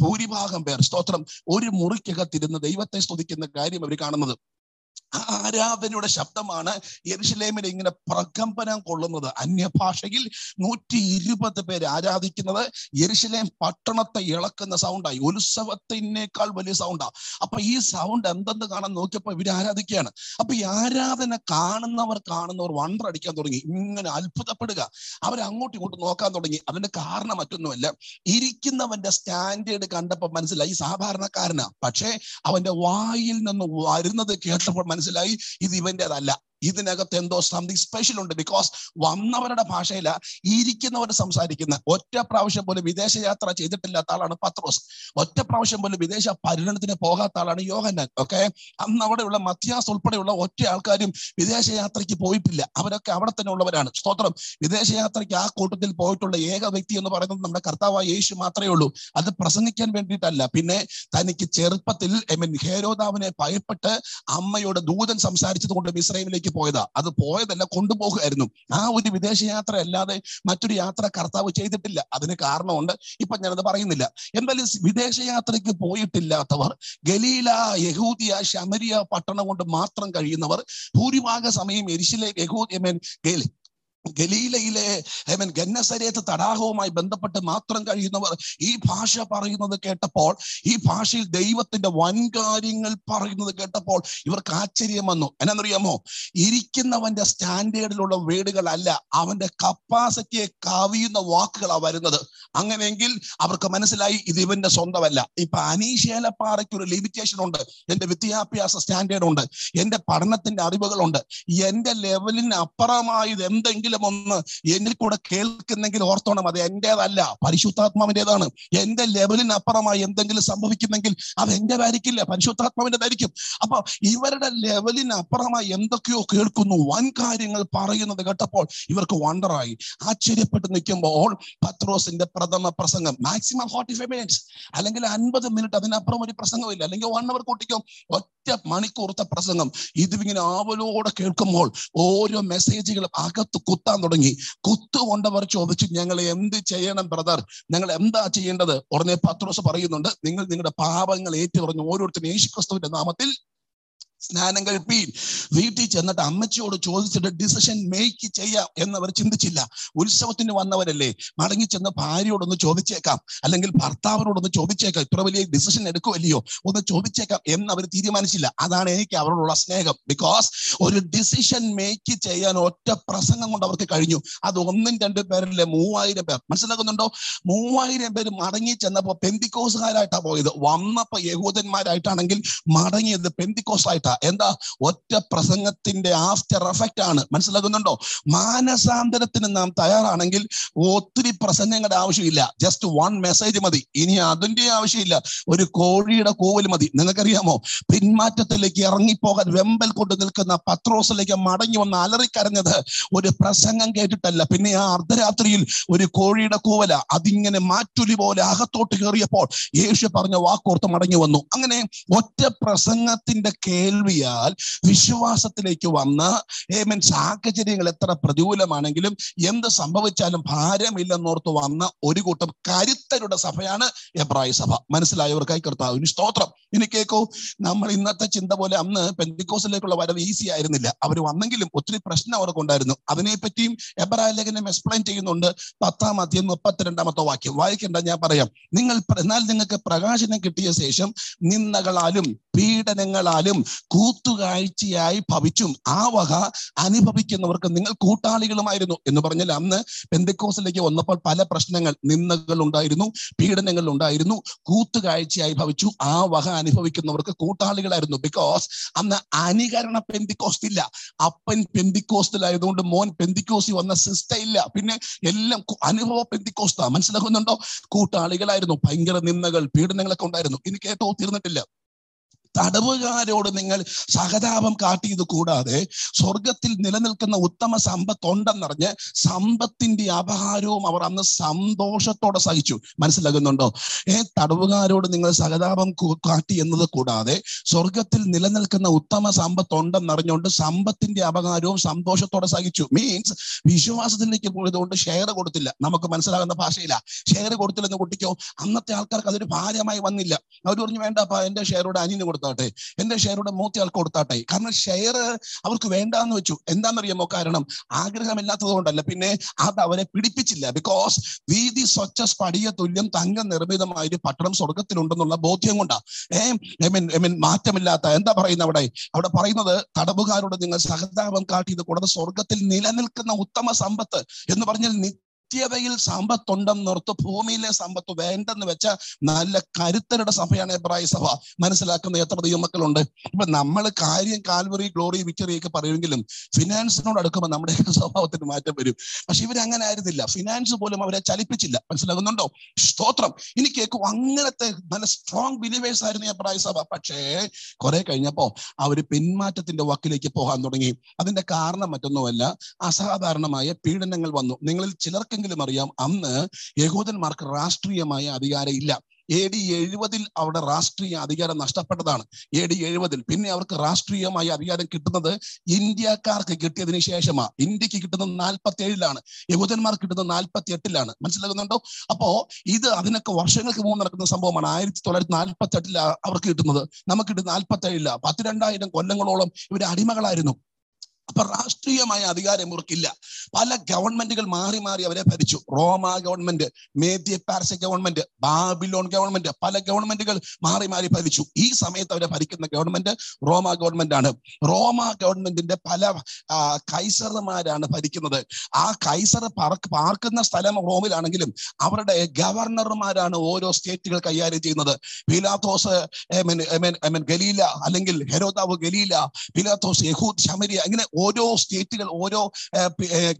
ഭൂരിഭാഗം പേർ സ്തോത്രം ഒരു മുറിക്കകത്തിരുന്ന് ദൈവത്തെ സ്തുതിക്കുന്ന കാര്യം അവർ കാണുന്നത്. ആരാധനയുടെ ശബ്ദമാണ് യെരുഷലേമിൽ ഇങ്ങനെ പ്രകമ്പനം കൊള്ളുന്നത്. അന്യഭാഷയിൽ നൂറ്റി ഇരുപത് പേര് ആരാധിക്കുന്നത് യെരുഷലേം പട്ടണത്തെ ഇളക്കുന്ന സൗണ്ടായി ഉത്സവത്തിനേക്കാൾ വലിയ സൗണ്ടാ അപ്പൊ ഈ സൗണ്ട് എന്തെന്ന് കാണാൻ നോക്കിയപ്പോ ഇവർ ആരാധിക്കുകയാണ്. അപ്പൊ ഈ ആരാധന കാണുന്നവർ കാണുന്നവർ വണ്ടർ അടിക്കാൻ തുടങ്ങി. ഇങ്ങനെ അത്ഭുതപ്പെടുക. അവർ അങ്ങോട്ടും ഇങ്ങോട്ടും നോക്കാൻ തുടങ്ങി. അതിന്റെ കാരണം മറ്റൊന്നുമല്ല. ഇരിക്കുന്നവന്റെ സ്റ്റാൻഡേർഡ് കണ്ടപ്പോൾ മനസ്സിലായി. സാധാരണക്കാരനാ. പക്ഷേ അവന്റെ വായിൽ നിന്ന് വരുന്നത് കേട്ടപ്പോൾ മനസ്സിലായി? ഇത് ഇവന്റേതല്ല. ഇതിനകത്ത് എന്തോ സംതിങ് സ്പെഷ്യൽ ഉണ്ട്. ബിക്കോസ് വന്നവരുടെ ഭാഷയില ഇരിക്കുന്നവർ സംസാരിക്കുന്ന. ഒറ്റ പ്രാവശ്യം പോലും വിദേശ യാത്ര ചെയ്തിട്ടില്ലാത്ത ആളാണ് പത്രോസ്. ഒറ്റ പ്രാവശ്യം പോലും വിദേശ പര്യടനത്തിന് പോകാത്ത ആളാണ് യോഹന്നാൻ. ഓക്കെ അന്ന് അവിടെയുള്ള മത്യാസ് ഉൾപ്പെടെയുള്ള ഒറ്റ ആൾക്കാരും വിദേശ യാത്രയ്ക്ക് പോയിട്ടില്ല. അവരൊക്കെ അവിടെ തന്നെ ഉള്ളവരാണ്. സ്തോത്രം. വിദേശ യാത്രയ്ക്ക് ആ കൂട്ടത്തിൽ പോയിട്ടുള്ള ഏക വ്യക്തി എന്ന് പറയുന്നത് നമ്മുടെ കർത്താവായ യേശു മാത്രമേ ഉള്ളൂ. അത് പ്രസംഗിക്കാൻ വേണ്ടിയിട്ടല്ല. പിന്നെ തനിക്ക് ചെറുപ്പത്തിൽ ഐ മീൻ ഹേരോദാവിനെ ഭയപ്പെട്ട് അമ്മയോട് ദൂതൻ സംസാരിച്ചത് കൊണ്ട് ഇസ്രായേലിലേക്ക് പോയതാ. അത് പോയതല്ല കൊണ്ടുപോകുമായിരുന്നു. ആ ഒരു വിദേശ യാത്ര അല്ലാതെ മറ്റൊരു യാത്ര കർത്താവ് ചെയ്തിട്ടില്ല. അതിന് കാരണമുണ്ട്. ഇപ്പൊ ഞാനത് പറയുന്നില്ല. എന്തായാലും വിദേശ യാത്രയ്ക്ക് പോയിട്ടില്ലാത്തവർ ഗലീല യഹൂദിയ ശമരിയ പട്ടണം കൊണ്ട് മാത്രം കഴിയുന്നവർ ഭൂരിഭാഗ സമയം എരിശിലെ യഹൂദി മീൻ ഗലി ഗലീലയിലെ ഹേമൻ ഗന്നസരേത്ത് തടാകവുമായി ബന്ധപ്പെട്ട് മാത്രം കഴിയുന്നവർ ഈ ഭാഷ പറയുന്നത് കേട്ടപ്പോൾ ഈ ഭാഷയിൽ ദൈവത്തിന്റെ വൻകാര്യങ്ങൾ പറയുന്നത് കേട്ടപ്പോൾ ഇവർക്ക് ആശ്ചര്യം വന്നു. എന്നാന്നറിയാമോ? ഇരിക്കുന്നവന്റെ സ്റ്റാൻഡേർഡിലുള്ള വീടുകളല്ല അവന്റെ കപ്പാസിറ്റിയെ കവിയുന്ന വാക്കുകളാണ് വരുന്നത്. അങ്ങനെയെങ്കിൽ അവർക്ക് മനസ്സിലായി ഇത് ഇവന്റെ സ്വന്തമല്ല. ഇപ്പൊ അനീശേലപ്പാറയ്ക്ക് ഒരു ലിമിറ്റേഷൻ ഉണ്ട്. എന്റെ വിദ്യാഭ്യാസ സ്റ്റാൻഡേർഡ് ഉണ്ട്. എന്റെ പഠനത്തിന്റെ അറിവുകളുണ്ട്. എന്റെ ലെവലിന് അപ്പുറമായത് എന്തെങ്കിലും ഒന്ന് എന്നിൽ കൂടെ കേൾക്കുന്നെങ്കിൽ ഓർത്തോണം അത് എന്റേതല്ല പരിശുദ്ധാത്മാവിന്റെതാണ്. എന്റെ ലെവലിനപ്പുറമായി എന്തെങ്കിലും സംഭവിക്കുന്നെങ്കിൽ അത് എന്റെ ആയിരിക്കില്ല പരിശുദ്ധാത്മാവിന്റെതായിരിക്കും അപ്പൊ ഇവരുടെ ലെവലിനപ്പുറമായി എന്തൊക്കെയോ കേൾക്കുന്നു. വൻ കാര്യങ്ങൾ പറയുന്നത് കേട്ടപ്പോൾ ഇവർക്ക് വണ്ടറായി. ആശ്ചര്യപ്പെട്ട് നിൽക്കുമ്പോൾ പത്രോസിന്റെ പ്രഥമ പ്രസംഗം. മാക്സിമം ഫോർട്ടി ഫൈവ് മിനിറ്റ്സ് അല്ലെങ്കിൽ അൻപത് മിനിറ്റ് അതിനപ്പുറം ഒരു പ്രസംഗമില്ല അല്ലെങ്കിൽ വൺ അവർ കൂട്ടിക്കും. ഒറ്റ മണിക്കൂർത്തെ പ്രസംഗം. ഇതിങ്ങനെ ആവലോടെ കേൾക്കുമ്പോൾ ഓരോ മെസ്സേജുകളും അകത്ത് കുത്താൻ തുടങ്ങി. കുത്തുകൊണ്ടവർ ചോദിച്ചു ഞങ്ങൾ എന്ത് ചെയ്യണം ബ്രദർ ഞങ്ങൾ എന്താ ചെയ്യേണ്ടത്? ഉടനെ പത്രോസ് പറയുന്നുണ്ട് നിങ്ങൾ നിങ്ങളുടെ പാപങ്ങൾ ഏറ്റുപറഞ്ഞു ഓരോരുത്തരും യേശുക്രിസ്തുവിന്റെ നാമത്തിൽ സ്നാനം കഴിപ്പീൻ വീട്ടിൽ ചെന്നിട്ട് അമ്മച്ചിയോട് ചോദിച്ചിട്ട് ഡിസിഷൻ മേക്ക് ചെയ്യാം എന്നവർ ചിന്തിച്ചില്ല. ഉത്സവത്തിന് വന്നവരല്ലേ? മടങ്ങി ചെന്ന് ഭാര്യയോടൊന്ന് ചോദിച്ചേക്കാം. അല്ലെങ്കിൽ ഭർത്താവിനോടൊന്ന് ചോദിച്ചേക്കാം. ഇത്ര വലിയ ഡിസിഷൻ എടുക്കുമല്ലയോ ഒന്ന് ചോദിച്ചേക്കാം എന്ന് അവർ തീരുമാനിച്ചില്ല. അതാണ് എനിക്ക് അവരോടുള്ള സ്നേഹം. ബിക്കോസ് ഒരു ഡിസിഷൻ മേക്ക് ചെയ്യാൻ ഒറ്റ പ്രസംഗം കൊണ്ട് അവർക്ക് കഴിഞ്ഞു. അത് ഒന്നും രണ്ടും പേരല്ലേ മൂവായിരം പേർ. മനസ്സിലാക്കുന്നുണ്ടോ? മൂവായിരം പേര് മടങ്ങി ചെന്നപ്പോ പെന്തിക്കോസുകാരായിട്ടാണ് പോയത്. വന്നപ്പോ യഹൂദന്മാരായിട്ടാണെങ്കിൽ മടങ്ങിയത് പെന്തിക്കോസ് ആയിട്ടാ. എന്താ? ഒറ്റ പ്രസംഗത്തിന്റെ ആഫ്റ്റർ എഫക്റ്റ് ആണ്. മനസ്സിലാകുന്നുണ്ടോ? മാനസാന്തരത്തിന് നാം തയ്യാറാണെങ്കിൽ ഒത്തിരി പ്രസംഗങ്ങളുടെ ആവശ്യമില്ല. ജസ്റ്റ് വൺ മെസ്സേജ് മതി. ഇനി അതിന്റെ ആവശ്യമില്ല. ഒരു കോഴിയുടെ കൂവൽ മതി. നിങ്ങൾക്കറിയാമോ? പിന്മാറ്റത്തിലേക്ക് ഇറങ്ങിപ്പോകാൻ വെമ്പൽ കൊണ്ട് നിൽക്കുന്ന പത്രോസിലേക്ക് മടങ്ങി വന്ന് അലറിക്കരഞ്ഞത് ഒരു പ്രസംഗം കേട്ടിട്ടല്ല. പിന്നെ ആ അർദ്ധരാത്രിയിൽ ഒരു കോഴിയുടെ കൂവല. അതിങ്ങനെ മാറ്റുലി പോലെ അകത്തോട്ട് കയറിയപ്പോൾ യേശു പറഞ്ഞ വാക്കോർത്ത് മടങ്ങി വന്നു. അങ്ങനെ ഒറ്റ പ്രസംഗത്തിന്റെ കേൾവിയാൽ വിശ്വാസത്തിലേക്ക് വന്ന ഏമൻ സാഹചര്യങ്ങൾ എത്ര പ്രതികൂലമാണെങ്കിലും എന്ത് സംഭവിച്ചാലും ഭാരമില്ലെന്നോർത്ത് വന്ന ഒരു കൂട്ടം കരുത്തരുടെ സഭയാണ് എബ്രായ സഭ. മനസ്സിലായവർക്കായി കർത്താവിന് സ്തോത്രം. ഇനി കേൾക്കൂ നമ്മൾ ഇന്നത്തെ ചിന്ത പോലെ അന്ന് പെന്തിക്കോസിലേക്കുള്ള വരവ് ഈസി ആയിരുന്നില്ല. അവർ വന്നെങ്കിലും ഒത്തിരി പ്രശ്നം അവർക്കുണ്ടായിരുന്നു അതിനെപ്പറ്റിയും എബ്രായ ലേഖനം എക്സ്പ്ലെയിൻ ചെയ്യുന്നുണ്ട്. പത്താം അധ്യയം മുപ്പത്തിരണ്ടാമത്തെ വാക്യം. വായിക്കേണ്ട ഞാൻ പറയാം. നിങ്ങൾ എന്നാൽ നിങ്ങൾക്ക് പ്രകാശനം കിട്ടിയ ശേഷം നിന്ദകളാലും പീഡനങ്ങളാലും കൂത്തുകാഴ്ചയായി ഭവിച്ചും. ആ വക അനുഭവിക്കുന്നവർക്ക് നിങ്ങൾ കൂട്ടാളികളുമായിരുന്നു എന്ന് പറഞ്ഞാൽ അന്ന് പെന്തക്കോസിലേക്ക് വന്നപ്പോൾ പല പ്രശ്നങ്ങൾ നിന്ദകൾ ഉണ്ടായിരുന്നു പീഡനങ്ങൾ ഉണ്ടായിരുന്നു കൂത്തുകാഴ്ചയായി ഭവിച്ചു. ആ വക അനുഭവിക്കുന്നവർക്ക് കൂട്ടാളികളായിരുന്നു. ബിക്കോസ് അന്ന് അനുകരണ പെന്തിക്കോസ്റ്റ് ഇല്ല. അപ്പൻ പെന്തിക്കോസ്റ്റിലായതുകൊണ്ട് മോൻ പെന്തിക്കോസി വന്ന സിസ്റ്റം ഇല്ല. പിന്നെ എല്ലാം അനുഭവ പെന്തിക്കോസ്റ്റാ മനസ്സിലാക്കുന്നുണ്ടോ? കൂട്ടാളികളായിരുന്നു. ഭയങ്കര നിന്ദകൾ പീഡനങ്ങളൊക്കെ ഉണ്ടായിരുന്നു. ഇനി കേട്ടോ തീർന്നിട്ടില്ല. തടവുകാരോട് നിങ്ങൾ സഹതാപം കാട്ടിയത് കൂടാതെ സ്വർഗത്തിൽ നിലനിൽക്കുന്ന ഉത്തമ സമ്പത്ത് ഉണ്ടെന്നറിഞ്ഞ് സമ്പത്തിന്റെ അപഹാരവും അവർ അന്ന് സന്തോഷത്തോടെ സഹിച്ചു. മനസ്സിലാകുന്നുണ്ടോ? ഏ തടവുകാരോട് നിങ്ങൾ സഹതാപം കാട്ടി എന്നത് കൂടാതെ സ്വർഗത്തിൽ നിലനിൽക്കുന്ന ഉത്തമ സമ്പത്ത് ഉണ്ടെന്നറിഞ്ഞുകൊണ്ട് സമ്പത്തിന്റെ അപകാരവും സന്തോഷത്തോടെ സഹിച്ചു. മീൻസ് വിശ്വാസത്തിലേക്ക് പോയതുകൊണ്ട് ഷെയർ കൊടുത്തില്ല. നമുക്ക് മനസ്സിലാകുന്ന ഭാഷയില്ല ഷെയർ കൊടുത്തില്ലെന്ന് കുട്ടിക്കോ? അന്നത്തെ ആൾക്കാർക്ക് അതൊരു ഭാരമായി വന്നില്ല. അവർ പറഞ്ഞു വേണ്ടപ്പാ എന്റെ ഷെയറോട് അനിയന് കൊടുത്തു? കൊടുത്താട്ടെ? എന്റെ ഷെയറുടെ മൂത്തയാൾക്ക് കൊടുത്താട്ടെ? കാരണം ഷെയർ അവർക്ക് വേണ്ടാന്ന് വെച്ചു. എന്താണെന്നറിയാമോ കാരണം? ആഗ്രഹമില്ലാത്തത് കൊണ്ടല്ല പിന്നെ അത് അവരെ പിടിപ്പിച്ചില്ല. ബിക്കോസ് വീതി സ്വച്ഛ സ്പടിയ തുല്യം തങ്ക നിർമ്മിതമായ ഒരു പട്ടണം സ്വർഗത്തിലുണ്ടെന്നുള്ള ബോധ്യം കൊണ്ടാ. ഐ മീൻ മാറ്റമില്ലാത്ത എന്താ പറയുന്നത് അവിടെ? അവിടെ പറയുന്നത് തടവുകാരോട് നിങ്ങൾ സഹതാപം കാട്ടിയത് കൂടാതെ സ്വർഗത്തിൽ നിലനിൽക്കുന്ന ഉത്തമ സമ്പത്ത് എന്ന് പറഞ്ഞാൽ നിത്യതയിൽ സമ്പത്തുണ്ടെന്നോർത്ത് ഭൂമിയിലെ സമ്പത്ത് വേണ്ടെന്ന് വെച്ച നല്ല കരുത്തരുടെ സഭയാണ് എബ്രായ സഭ. മനസ്സിലാക്കുന്ന എത്ര ദൈവമക്കളുണ്ട്? ഇപ്പൊ നമ്മൾ കാര്യം കാൽവറി ഗ്ലോറി വിക്ടറി ഒക്കെ പറയുമെങ്കിലും ഫിനാൻസിനോട് അടുക്കുമ്പോൾ നമ്മുടെ *laughs* സ്വഭാവത്തിന് മാറ്റം വരും. പക്ഷെ ഇവരങ്ങനെ ആയിരുന്നില്ല. ഫിനാൻസ് പോലും അവരെ ചലിപ്പിച്ചില്ല. മനസ്സിലാകുന്നുണ്ടോ? സ്തോത്രം. ഇനി കേൾക്കും അങ്ങനത്തെ നല്ല സ്ട്രോങ് ബിലീവേഴ്സ് ആയിരുന്നു എബ്രായ സഭ. പക്ഷേ കുറെ കഴിഞ്ഞപ്പോ അവർ പിന്മാറ്റത്തിന്റെ വക്കിലേക്ക് പോകാൻ തുടങ്ങി. അതിന്റെ കാരണം മറ്റൊന്നുമല്ല അസാധാരണമായ പീഡനങ്ങൾ വന്നു. നിങ്ങളിൽ ചിലർക്കെങ്കിലും അറിയാം അന്ന് യഹൂദന്മാർക്ക് രാഷ്ട്രീയമായ അധികാരം ഇല്ല. എ ഡി എഴുപതിൽ അവിടെ രാഷ്ട്രീയ അധികാരം നഷ്ടപ്പെട്ടതാണ്. എ ഡി എഴുപതിൽ. പിന്നെ അവർക്ക് രാഷ്ട്രീയമായ അധികാരം കിട്ടുന്നത് ഇന്ത്യക്കാർക്ക് കിട്ടിയതിനു ശേഷമാണ് ഇന്ത്യയ്ക്ക് കിട്ടുന്നത് നാൽപ്പത്തി ഏഴിലാണ് യഹൂദന്മാർക്ക് കിട്ടുന്നത് നാൽപ്പത്തി എട്ടിലാണ് മനസ്സിലാകുന്നുണ്ടോ? അപ്പോ ഇത് അതിനൊക്കെ വർഷങ്ങൾക്ക് മുമ്പ് നടക്കുന്ന സംഭവമാണ്. ആയിരത്തി തൊള്ളായിരത്തി നാൽപ്പത്തി എട്ടിലാണ് അവർക്ക് കിട്ടുന്നത്. നമുക്ക് കിട്ടുന്നത് നാൽപ്പത്തി ഏഴിലാണ് പത്തിരണ്ടായിരം കൊല്ലങ്ങളോളം ഇവർ അടിമകളായിരുന്നു. അപ്പൊ രാഷ്ട്രീയമായ അധികാരം ഇവർക്കില്ല. പല ഗവൺമെന്റുകൾ മാറി മാറി അവരെ ഭരിച്ചു. റോമ ഗവൺമെന്റ് മേദ്യ പാരസ ഗവൺമെന്റ് ബാബിലോൺ ഗവൺമെന്റ് പല ഗവൺമെന്റുകൾ മാറി മാറി ഭരിച്ചു. ഈ സമയത്ത് അവരെ ഭരിക്കുന്ന ഗവൺമെന്റ് റോമ ഗവൺമെന്റ് ആണ് റോമ ഗവൺമെന്റിന്റെ പല കൈസർമാരാണ് ഭരിക്കുന്നത്. ആ കൈസർ പാർക്ക് പാർക്കുന്ന സ്ഥലം റോമിലാണെങ്കിലും അവരുടെ ഗവർണർമാരാണ് ഓരോ സ്റ്റേറ്റുകൾ കൈകാര്യം ചെയ്യുന്നത്. പിലാത്തോസ് ഗലീല അല്ലെങ്കിൽ ഹെരോദാവ് ഗലീല പിലാത്തോസ് യഹൂദ് ശമരിയ ഇങ്ങനെ ഓരോ സ്റ്റേറ്റുകൾ ഓരോ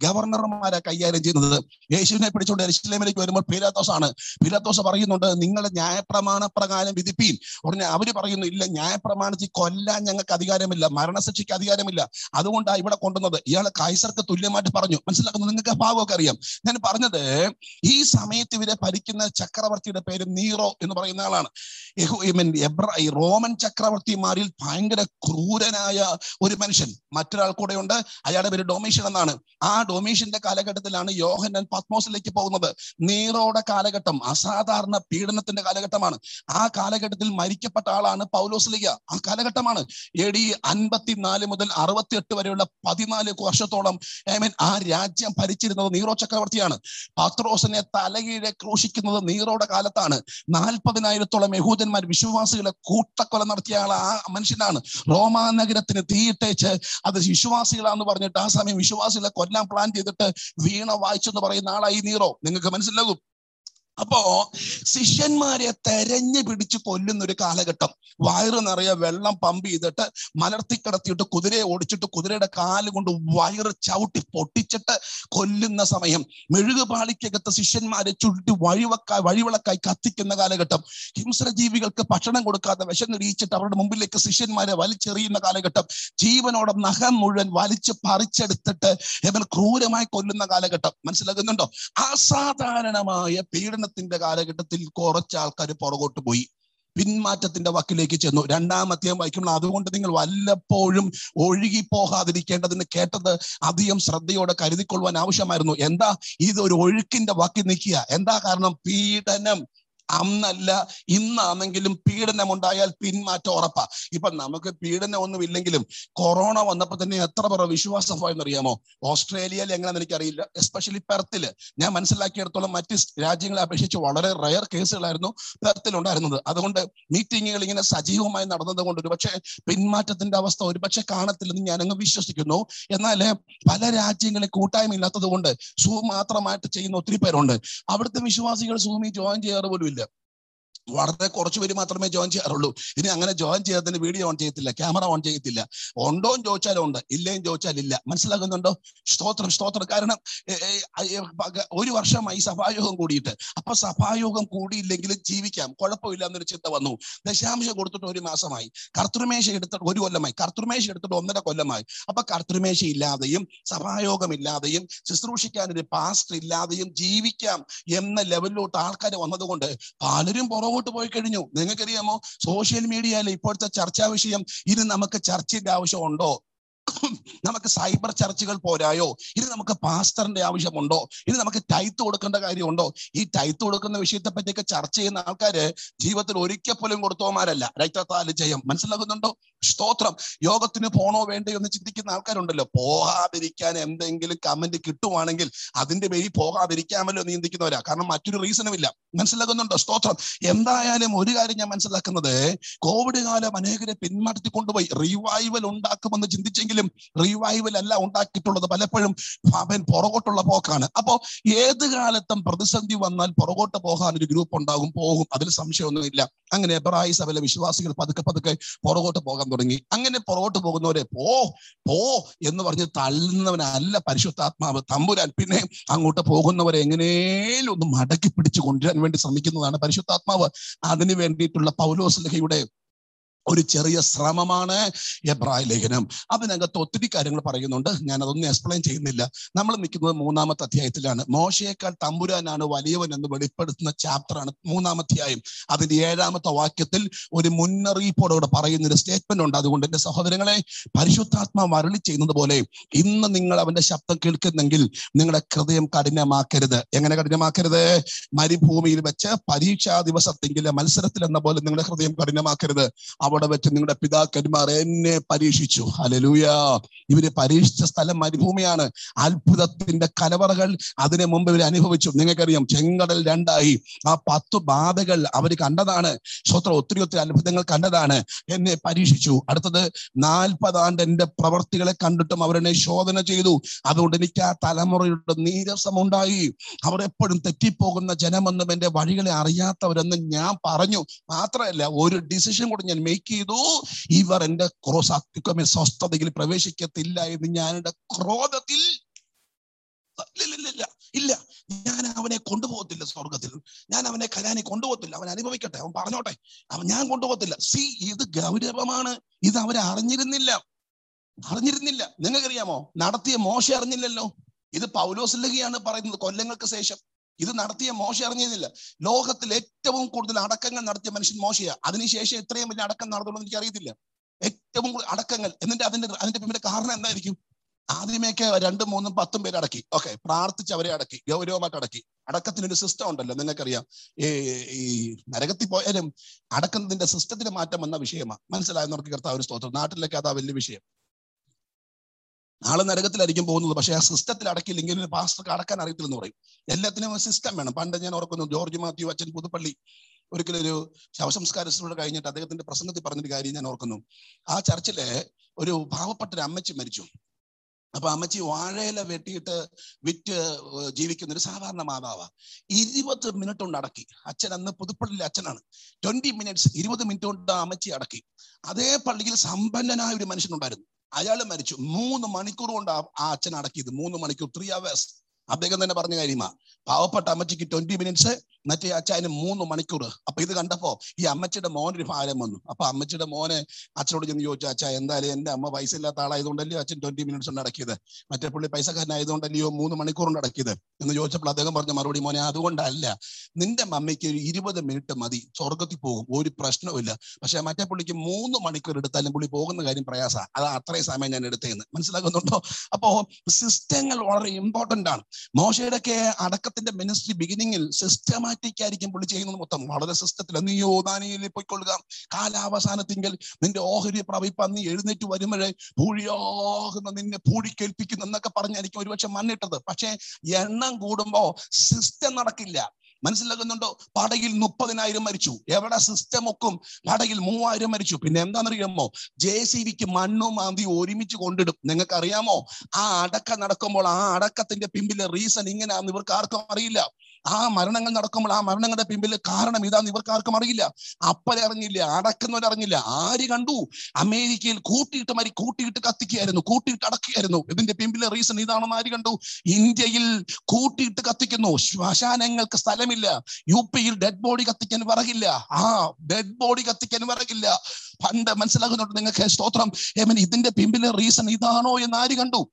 ഗവർണർമാരെ കൈകാര്യം ചെയ്യുന്നത്. യേശുവിനെ പിടിച്ചുകൊണ്ട് എരിശിലേമിലേക്ക് വരുമ്പോൾ പീലാത്തോസ് ആണ് പീലാത്തോസ് പറയുന്നുണ്ട് നിങ്ങളെ ന്യായപ്രമാണ പ്രകാരം വിധിപ്പീൻ. ഉടനെ അവർ പറയുന്നു ഇല്ല ന്യായപ്രമാണത്തിൽ കൊല്ലാൻ ഞങ്ങൾക്ക് അധികാരമില്ല മരണശിക്ഷയ്ക്ക് അധികാരമില്ല. അതുകൊണ്ടാണ് ഇവിടെ കൊണ്ടുവന്നത്. ഇയാളെ കൈസർക്ക് തുല്യമായിട്ട് പറഞ്ഞു. മനസ്സിലാക്കുന്നു? നിങ്ങൾക്ക് ഭാഗമൊക്കെ അറിയാം. ഞാൻ പറഞ്ഞത് ഈ സമയത്ത് ഇവരെ ഭരിക്കുന്ന ചക്രവർത്തിയുടെ പേര് നീറോ എന്ന് പറയുന്ന ആളാണ്. റോമൻ ചക്രവർത്തിമാരിൽ ഭയങ്കര ക്രൂരനായ ഒരു മനുഷ്യൻ. മറ്റൊരാൾ കൂടെ ഉണ്ട് അയാളുടെ പേര് ഡൊമേഷ്യൻ എന്നാണ്. ആ ഡൊമേഷ്യന്റെ കാലഘട്ടത്തിലാണ് യോഹന്നൻ പത്മോസിലേക്ക് പോകുന്നത്. നീറോയുടെ കാലഘട്ടം അസാധാരണ പീഡനത്തിന്റെ കാലഘട്ടമാണ്. ആ കാലഘട്ടത്തിൽ മരിക്കപ്പെട്ട ആളാണ് പൗലോസ്ലിക ആ കാലഘട്ടമാണ്. എ ഡി അൻപത്തിനാല് മുതൽ അറുപത്തിയെട്ട് വരെയുള്ള പതിനാല് വർഷത്തോളം ഐ മീൻ ആ രാജ്യം ഭരിച്ചിരുന്നത് നീറോ ചക്രവർത്തിയാണ്. പത്രോസിനെ തലകീഴെ ക്രൂശിക്കുന്നത് നീറോയുടെ കാലത്താണ്. നാൽപ്പതിനായിരത്തോളം യഹൂദന്മാർ വിശ്വാസികളെ കൂട്ടക്കൊല നടത്തിയ ആൾ ആ മനുഷ്യനാണ്. റോമാ നഗരത്തിന് തീയിട്ടേച്ച് അത് വിശ്വാസികളാന്ന് പറഞ്ഞിട്ട് ആ സമയം വിശ്വാസികളെ കൊല്ലാൻ പ്ലാൻ ചെയ്തിട്ട് വീണ വായിച്ചെന്ന് പറയുന്ന ആളായി നീറോ. നിങ്ങൾക്ക് മനസ്സിലാകും? അപ്പോ ശിഷ്യന്മാരെ തെരഞ്ഞു പിടിച്ച് കൊല്ലുന്ന ഒരു കാലഘട്ടം. വയറ് നിറയെ വെള്ളം പമ്പ് ചെയ്തിട്ട് മലർത്തി കിടത്തിയിട്ട് കുതിരയെ ഓടിച്ചിട്ട് കുതിരയുടെ കാൽ കൊണ്ട് വയറ് ചവിട്ടി പൊട്ടിച്ചിട്ട് കൊല്ലുന്ന സമയം. മെഴുകുപാളിക്കകത്ത് ശിഷ്യന്മാരെ ചുരുട്ടി വഴിവക്കായി വഴിവിളക്കായി കത്തിക്കുന്ന കാലഘട്ടം. ഹിംസ്രജീവികൾക്ക് ഭക്ഷണം കൊടുക്കാതെ വിശന്നിടിയിച്ചിട്ട് അവരുടെ മുമ്പിലേക്ക് ശിഷ്യന്മാരെ വലിച്ചെറിയുന്ന കാലഘട്ടം. ജീവനോടെ നഖം മുഴുവൻ വലിച്ച് പറിച്ചെടുത്തിട്ട് ഇവൻ ക്രൂരമായി കൊല്ലുന്ന കാലഘട്ടം. മനസ്സിലാകുന്നുണ്ടോ? അസാധാരണമായ പീഡനത്തിന്റെ കാലഘട്ടത്തിൽ കുറച്ച് ആൾക്കാർ പുറകോട്ട് പോയി. പിന്മാറ്റത്തിന്റെ വക്കിലേക്ക് ചെന്നു. രണ്ടാമത്തെയും വായിക്കുമ്പോൾ അതുകൊണ്ട് നിങ്ങൾ വല്ലപ്പോഴും ഒഴുകി പോകാതിരിക്കേണ്ടതിന് കേട്ടത് അധികം ശ്രദ്ധയോടെ കരുതിക്കൊള്ളുവാൻ ആവശ്യമായിരുന്നു. എന്താ? ഇത് ഒരു ഒഴുക്കിന്റെ വക്കിൽ നിൽക്കുക. എന്താ കാരണം? പീഡനം. അന്നല്ല ഇന്നാണെങ്കിലും പീഡനം ഉണ്ടായാൽ പിന്മാറ്റം ഉറപ്പാ. ഇപ്പൊ നമുക്ക് പീഡനം ഒന്നും ഇല്ലെങ്കിലും കൊറോണ വന്നപ്പോ തന്നെ എത്ര പേർ വിശ്വാസം പോയെന്നറിയാമോ ഓസ്ട്രേലിയയിൽ എങ്ങനെയാണെന്ന് എനിക്കറിയില്ല. എസ്പെഷ്യലി പെർത്തിൽ. ഞാൻ മനസ്സിലാക്കിയെടുത്തോളം മറ്റ് രാജ്യങ്ങളെ അപേക്ഷിച്ച് വളരെ റയർ കേസുകളായിരുന്നു പെർത്തിൽ ഉണ്ടായിരുന്നത് അതുകൊണ്ട് മീറ്റിങ്ങുകൾ ഇങ്ങനെ സജീവമായി നടന്നത് കൊണ്ട് ഒരുപക്ഷെ പിന്മാറ്റത്തിന്റെ അവസ്ഥ ഒരുപക്ഷെ കാണത്തില്ലെന്ന് ഞാനങ്ങ് വിശ്വസിക്കുന്നു. എന്നാൽ പല രാജ്യങ്ങളിൽ കൂട്ടായ്മ ഇല്ലാത്തത് കൊണ്ട് സൂ മാത്രമായിട്ട് ചെയ്യുന്ന ഒത്തിരി പേരുണ്ട്. അവിടുത്തെ വിശ്വാസികൾ സൂമി ജോയിൻ ചെയ്യാറ് പോലും ഇല്ല വളരെ കുറച്ച് പേര് മാത്രമേ ജോയിൻ ചെയ്യാറുള്ളൂ. ഇനി അങ്ങനെ ജോയിൻ ചെയ്യാത്തതിന് വീഡിയോ ഓൺ ചെയ്യത്തില്ല ക്യാമറ ഓൺ ചെയ്യത്തില്ല. ഉണ്ടോ എന്ന് ചോദിച്ചാലും ഉണ്ട് ഇല്ലേയും ചോദിച്ചാൽ ഇല്ല. മനസ്സിലാകുന്നുണ്ടോ സ്തോത്രം സ്തോത്രം. കാരണം ഒരു വർഷമായി സഭായോഗം കൂടിയിട്ട്. അപ്പൊ സഭായോഗം കൂടിയില്ലെങ്കിലും ജീവിക്കാം. കുഴപ്പമില്ല എന്നൊരു ചിന്ത വന്നു. ദശാംശം കൊടുത്തിട്ട് ഒരു മാസമായി. കർത്തൃമേശ എടുത്തിട്ട് ഒരു കൊല്ലമായി. കർത്തൃമേശ എടുത്തിട്ട് ഒന്നര കൊല്ലമായി. അപ്പൊ കർത്തൃമേശ ഇല്ലാതെയും സഭായോഗം ഇല്ലാതെയും ശുശ്രൂഷിക്കാൻ ഒരു പാസ്റ്റർ ഇല്ലാതെയും ജീവിക്കാം എന്ന ലെവലിലോട്ട് ആൾക്കാർ വന്നതുകൊണ്ട് പലരും പുറകോട്ട് പോയി കഴിഞ്ഞു. നിങ്ങൾക്കറിയാമോ? സോഷ്യൽ മീഡിയയിൽ ഇപ്പോഴത്തെ ചർച്ചാ വിഷയം ഇത് നമുക്ക് ചർച്ചയുടെ ആവശ്യമുണ്ടോ നമുക്ക് സൈബർ ചർച്ചുകൾ പോരായോ? ഇത് നമുക്ക് പാസ്റ്ററിന്റെ ആവശ്യമുണ്ടോ? ഇത് നമുക്ക് ടൈത്ത് കൊടുക്കേണ്ട കാര്യമുണ്ടോ? ഈ ടൈത്ത് കൊടുക്കുന്ന വിഷയത്തെ പറ്റിയൊക്കെ ചർച്ച ചെയ്യുന്ന ആൾക്കാര് ജീവിതത്തിൽ ഒരിക്കൽ പോലും കൊടുത്തോമാരല്ല രക്തത്താൽ ജയം. മനസ്സിലാകുന്നുണ്ടോ സ്തോത്രം. യോഗത്തിന് പോണോ വേണ്ടയോ എന്ന് ചിന്തിക്കുന്ന ആൾക്കാരുണ്ടല്ലോ. പോകാതിരിക്കാൻ എന്തെങ്കിലും കമന്റ് കിട്ടുവാണെങ്കിൽ അതിന്റെ പേരിൽ പോകാതിരിക്കാമല്ലോ എന്ന് ചിന്തിക്കുന്നവരാ. കാരണം മറ്റൊരു റീസണും ഇല്ല. മനസ്സിലാകുന്നുണ്ടോ സ്തോത്രം. എന്തായാലും ഒരു കാര്യം ഞാൻ മനസ്സിലാക്കുന്നത് കോവിഡ് കാലം അനേകരെ പിന്മാറ്റി കൊണ്ടുപോയി റിവൈവൽ ഉണ്ടാക്കുമെന്ന് ചിന്തിച്ചെങ്കിലും റിവൈവൽ അല്ല ഉണ്ടാക്കിയിട്ടുള്ളത്. പലപ്പോഴും അവൻ പുറകോട്ടുള്ള പോക്കാണ്. അപ്പോ ഏത് കാലത്തും പ്രതിസന്ധി വന്നാൽ പുറകോട്ട് പോകാൻ ഒരു ഗ്രൂപ്പ് ഉണ്ടാകും പോകും. അതിൽ സംശയമൊന്നുമില്ല. അങ്ങനെ എബ്രായ സഭയിലെ വിശ്വാസികൾ പതുക്കെ പതുക്കെ പുറകോട്ട് പോകാൻ തുടങ്ങി. അങ്ങനെ പുറകോട്ട് പോകുന്നവരെ പോ പോ എന്ന് പറഞ്ഞ് തള്ളുന്നവനല്ല പരിശുദ്ധാത്മാവ്. തമ്പുരാൻ പിന്നെ അങ്ങോട്ട് പോകുന്നവരെ എങ്ങനെയും ഒന്ന് മടക്കി പിടിച്ചു കൊണ്ടുവരാൻ വേണ്ടി ശ്രമിക്കുന്നതാണ് പരിശുദ്ധാത്മാവ്. അതിന് വേണ്ടിയിട്ടുള്ള പൗലോസ്ലഹയുടെ ഒരു ചെറിയ ശ്രമമാണ് എബ്രായ ലേഖനം. അതിനകത്ത് ഒത്തിരി കാര്യങ്ങൾ പറയുന്നുണ്ട്. ഞാൻ അതൊന്നും എക്സ്പ്ലെയിൻ ചെയ്യുന്നില്ല. നമ്മൾ നിൽക്കുന്നത് മൂന്നാമത്തെ അധ്യായത്തിലാണ്. മോശയേക്കാൾ തമ്പുരാനാണ് വലിയവൻ എന്ന് വെളിപ്പെടുത്തുന്ന ചാപ്റ്ററാണ് മൂന്നാമധ്യായം അതിന്റെ ഏഴാമത്തെ വാക്യത്തിൽ ഒരു മുന്നറിയിപ്പോടെ പറയുന്ന ഒരു സ്റ്റേറ്റ്മെന്റ് ഉണ്ട്. അതുകൊണ്ട് എന്റെ സഹോദരങ്ങളെ പരിശുദ്ധാത്മാ മരളി ചെയ്യുന്നത് പോലെ ഇന്ന് നിങ്ങൾ അവന്റെ ശബ്ദം കേൾക്കുന്നെങ്കിൽ നിങ്ങളുടെ ഹൃദയം കഠിനമാക്കരുത്. എങ്ങനെ കഠിനമാക്കരുത്? മരുഭൂമിയിൽ വെച്ച് പരീക്ഷാ ദിവസത്തെങ്കിലെ മത്സരത്തിൽ എന്ന പോലെ നിങ്ങളുടെ ഹൃദയം കഠിനമാക്കരുത്. അവിടെ വെച്ച് നിങ്ങളുടെ പിതാക്കന്മാർ എന്നെ പരീക്ഷിച്ചു. അലലൂയ ഇവർ പരീക്ഷിച്ച സ്ഥലം മരുഭൂമിയാണ്. അത്ഭുതത്തിന്റെ കലവറകൾ അതിനു മുമ്പ് ഇവർ അനുഭവിച്ചു. നിങ്ങൾക്കറിയാം ചെങ്കടൽ രണ്ടായി. ആ പത്തു ബാധകൾ അവർ കണ്ടതാണ്. സ്വത്രം ഒത്തിരി ഒത്തിരി അത്ഭുതങ്ങൾ കണ്ടതാണ്. എന്നെ പരീക്ഷിച്ചു. അടുത്തത് നാൽപ്പതാണ്ട് എന്റെ പ്രവർത്തികളെ കണ്ടിട്ടും അവരെന്നെ ശോധന ചെയ്തു. അതുകൊണ്ട് എനിക്ക് ആ തലമുറയുടെ നീരസം ഉണ്ടായി അവർ എപ്പോഴും തെറ്റിപ്പോകുന്ന ജനമെന്നും എന്റെ വഴികളെ അറിയാത്തവരെന്നും ഞാൻ പറഞ്ഞു. മാത്രമല്ല ഒരു ഡിസിഷൻ കൂടി ഞാൻ മേക്ക് ചെയ്തു. ഇവർ എന്റെ ക്രോസാത്മികമേ സ്വസ്ഥതയിൽ പ്രവേശിക്കത്തില്ല എന്ന് ഞാൻ എന്റെ ക്രോധത്തിൽ ഇല്ല ഇല്ല, ഞാൻ അവനെ കൊണ്ടുപോകത്തില്ല സ്വർഗത്തിൽ ഞാൻ അവനെ കലാനി കൊണ്ടുപോകത്തില്ല. അവൻ അനുഭവിക്കട്ടെ. അവൻ പറഞ്ഞോട്ടെ. അവൻ ഞാൻ കൊണ്ടുപോകത്തില്ല. സി ഇത് ഗൗരവമാണ്. ഇത് അവരെ അറിഞ്ഞിരുന്നില്ല. അറിഞ്ഞിരുന്നില്ല. നിങ്ങൾക്കറിയാമോ? നടത്തിയ മോശം അറിഞ്ഞില്ലല്ലോ. ഇത് പൗലോസ് ലഹിയാണ് പറയുന്നത്. കൊല്ലങ്ങൾക്ക് ശേഷം. ഇത് നടത്തിയ മോശ അറിഞ്ഞിരുന്നില്ല. ലോകത്തിൽ ഏറ്റവും കൂടുതൽ അടക്കങ്ങൾ നടത്തിയ മനുഷ്യൻ മോശയാ. അതിനുശേഷം എത്രയും വലിയ അടക്കം നടന്നുള്ളൂ എനിക്ക് അറിയത്തില്ല ഏറ്റവും കൂടുതൽ അടക്കങ്ങൾ എന്നിട്ട് അതിന്റെ അതിന്റെ പിന്നിലെ കാരണം എന്തായിരിക്കും? ആദ്യമേക്ക് രണ്ടും മൂന്നും പത്തും പേര് അടക്കി. ഓക്കെ പ്രാർത്ഥിച്ച് അവരെ അടക്കി. ഗൗരവമായിട്ട് അടക്കി. അടക്കത്തിനൊരു സിസ്റ്റം ഉണ്ടല്ലോ നിങ്ങൾക്കറിയാം. ഈ ഈ നരകത്തിൽ പോയാലും അടക്കുന്നതിന്റെ സിസ്റ്റത്തിന് മാറ്റം വന്ന വിഷയമാണ് മനസ്സിലായെന്നവർക്ക് കർത്താവ് ഒരു സ്തോത്രം. നാട്ടിലൊക്കെ അതാ വലിയ വിഷയം. ആൾ നരകത്തിലായിരിക്കും പോകുന്നത്. പക്ഷെ ആ സിസ്റ്റത്തിൽ അടക്കില്ലെങ്കിൽ പാസ്റ്റർക്ക് അടക്കാൻ അറിയത്തില്ലെന്ന് പറയും. എല്ലാത്തിനും സിസ്റ്റം വേണം. പണ്ട് ഞാൻ ഓർക്കുന്നു ജോർജ് മാത്യു അച്ഛൻ പുതുപ്പള്ളി ഒരിക്കലും ഒരു ശവസംസ്കാര ശുശ്രൂഷ കഴിഞ്ഞിട്ട് അദ്ദേഹത്തിന്റെ പ്രസംഗത്തിൽ പറഞ്ഞൊരു കാര്യം ഞാൻ ഓർക്കുന്നു. ആ ചർച്ചിലെ ഒരു പാവപ്പെട്ട ഒരു അമ്മച്ചി മരിച്ചു. അപ്പൊ അമ്മച്ചി വാഴയില വെട്ടിയിട്ട് വിറ്റ് ജീവിക്കുന്ന ഒരു സാധാരണ മാതാവ. ഇരുപത് മിനിറ്റ് കൊണ്ട് അടക്കി. അച്ഛൻ അന്ന് പുതുപ്പള്ളിയിലെ അച്ഛനാണ്. ട്വന്റി മിനിറ്റ്സ് ഇരുപത് മിനിറ്റ് കൊണ്ട് അമ്മച്ചി അടക്കി. അതേ പള്ളിയിൽ സമ്പന്നനായ ഒരു മനുഷ്യനുണ്ടായിരുന്നു അയാൾ മരിച്ചു. മൂന്ന് മണിക്കൂർ കൊണ്ട് ആ അച്ഛൻ അടക്കിയത്. മൂന്ന് മണിക്കൂർ ത്രീ അവേഴ്സ് അദ്ദേഹം തന്നെ പറഞ്ഞ കാര്യമാ. പാവപ്പെട്ട അമ്മച്ചിക്ക് ട്വന്റി മിനിറ്റ്സ് മറ്റേ അച്ഛന് മൂന്ന് മണിക്കൂർ അപ്പൊ ഇത് കണ്ടപ്പോ ഈ അമ്മച്ചിയുടെ മോനൊരു ഭാരം വന്നു. അപ്പൊ അമ്മച്ചിയുടെ മോനെ അച്ഛനോട് ചെന്ന് ചോദിച്ചു അച്ഛാ എന്തായാലും എന്റെ അമ്മ പൈസ ഇല്ലാത്ത ആളായതുകൊണ്ടല്ലയോ അച്ഛൻ ട്വന്റി മിനിറ്റ്സ് കൊണ്ട് അടക്കിയത് മറ്റേ പുള്ളി പൈസക്കാരനായതുകൊണ്ടല്ലയോ മൂന്ന് മണിക്കൂർ കൊണ്ട് അടക്കിയത് എന്ന് ചോദിച്ചപ്പോൾ അദ്ദേഹം പറഞ്ഞ മറുപടി മോനെ അതുകൊണ്ടല്ല. നിന്റെ മമ്മിക്ക് ഒരു ഇരുപത് മിനിറ്റ് മതി. സ്വർഗത്തിൽ പോകും. ഒരു പ്രശ്നവുമില്ല പക്ഷെ മറ്റേ പുള്ളിക്ക് മൂന്ന് മണിക്കൂർ എടുത്താലും പുള്ളി പോകുന്ന കാര്യം പ്രയാസ. അത് അത്രയും സമയം ഞാൻ എടുത്തേന്ന് മനസ്സിലാക്കുന്നുണ്ടോ? അപ്പോ സിസ്റ്റങ്ങൾ വളരെ ഇമ്പോർട്ടന്റ് ആണ്. മോശയുടെയൊക്കെ അടക്കത്തിന്റെ മിനിസ്ട്രി ബിഗിനിങ്ങിൽ സിസ്റ്റമാറ്റിക് ആയിരിക്കും പുള്ളി ചെയ്യുന്നത് മൊത്തം. വളരെ സിസ്റ്റത്തിൽ നീയോ ദാനിയിൽ പൊയ്ക്കൊള്ളുക. കാലാവസാനത്തിങ്കിൽ നിന്റെ ഓഹരി പ്രവിപ്പ നീ എഴുന്നേറ്റ് വരുമ്പോഴേ പൂഴിയാകുന്ന നിന്നെ പൂഴിക്കേൽപ്പിക്കുന്നു എന്നൊക്കെ പറഞ്ഞായിരിക്കും ഒരുപക്ഷെ മണ്ണിട്ടത്. പക്ഷേ എണ്ണം കൂടുമ്പോ സിസ്റ്റം നടക്കില്ല. മനസ്സിലാകുന്നുണ്ടോ? പടയിൽ മുപ്പതിനായിരം മരിച്ചു. എവിടെ സിസ്റ്റം ഒക്കും? പടയിൽ മൂവായിരം മരിച്ചു. പിന്നെ എന്താണെന്നറിയാമോ? ജെ സി വിക്ക് മണ്ണും മാന്തി ഒരുമിച്ച് കൊണ്ടിടും. നിങ്ങൾക്ക് അറിയാമോ ആ അടക്കം നടക്കുമ്പോൾ ആ അടക്കത്തിന്റെ പിമ്പിലെ റീസൺ ഇങ്ങനെയാന്ന് ഇവർക്ക് ആർക്കും അറിയില്ല. ആ മരണങ്ങൾ നടക്കുമ്പോൾ ആ മരണങ്ങളുടെ പിമ്പിൽ കാരണം ഇതാന്ന് ഇവർക്ക് ആർക്കും അറിയില്ല. അപ്പനെ അറിഞ്ഞില്ല അടക്കുന്നവരറിഞ്ഞില്ല ആര് കണ്ടു? അമേരിക്കയിൽ കൂട്ടിയിട്ട് മരി കൂട്ടിയിട്ട് കത്തിക്കുകയായിരുന്നു കൂട്ടിയിട്ട് അടക്കുകയായിരുന്നു. ഇതിന്റെ പിമ്പിലെ റീസൺ ഇതാണെന്ന് ആര് കണ്ടു? ഇന്ത്യയിൽ കൂട്ടിയിട്ട് കത്തിക്കുന്നു. ശ്മശാനങ്ങൾക്ക് സ്ഥലമില്ല. യു പിയിൽ ഡെഡ് ബോഡി കത്തിക്കാൻ വിറകില്ല. ആ ഡെഡ് ബോഡി കത്തിക്കാൻ വിറകില്ല. പണ്ട് മനസ്സിലാക്കുന്നുണ്ട് നിങ്ങൾക്ക് സ്തോത്രം. ഇതിന്റെ പിമ്പിലെ റീസൺ ഇതാണോ എന്ന് ആര് കണ്ടു?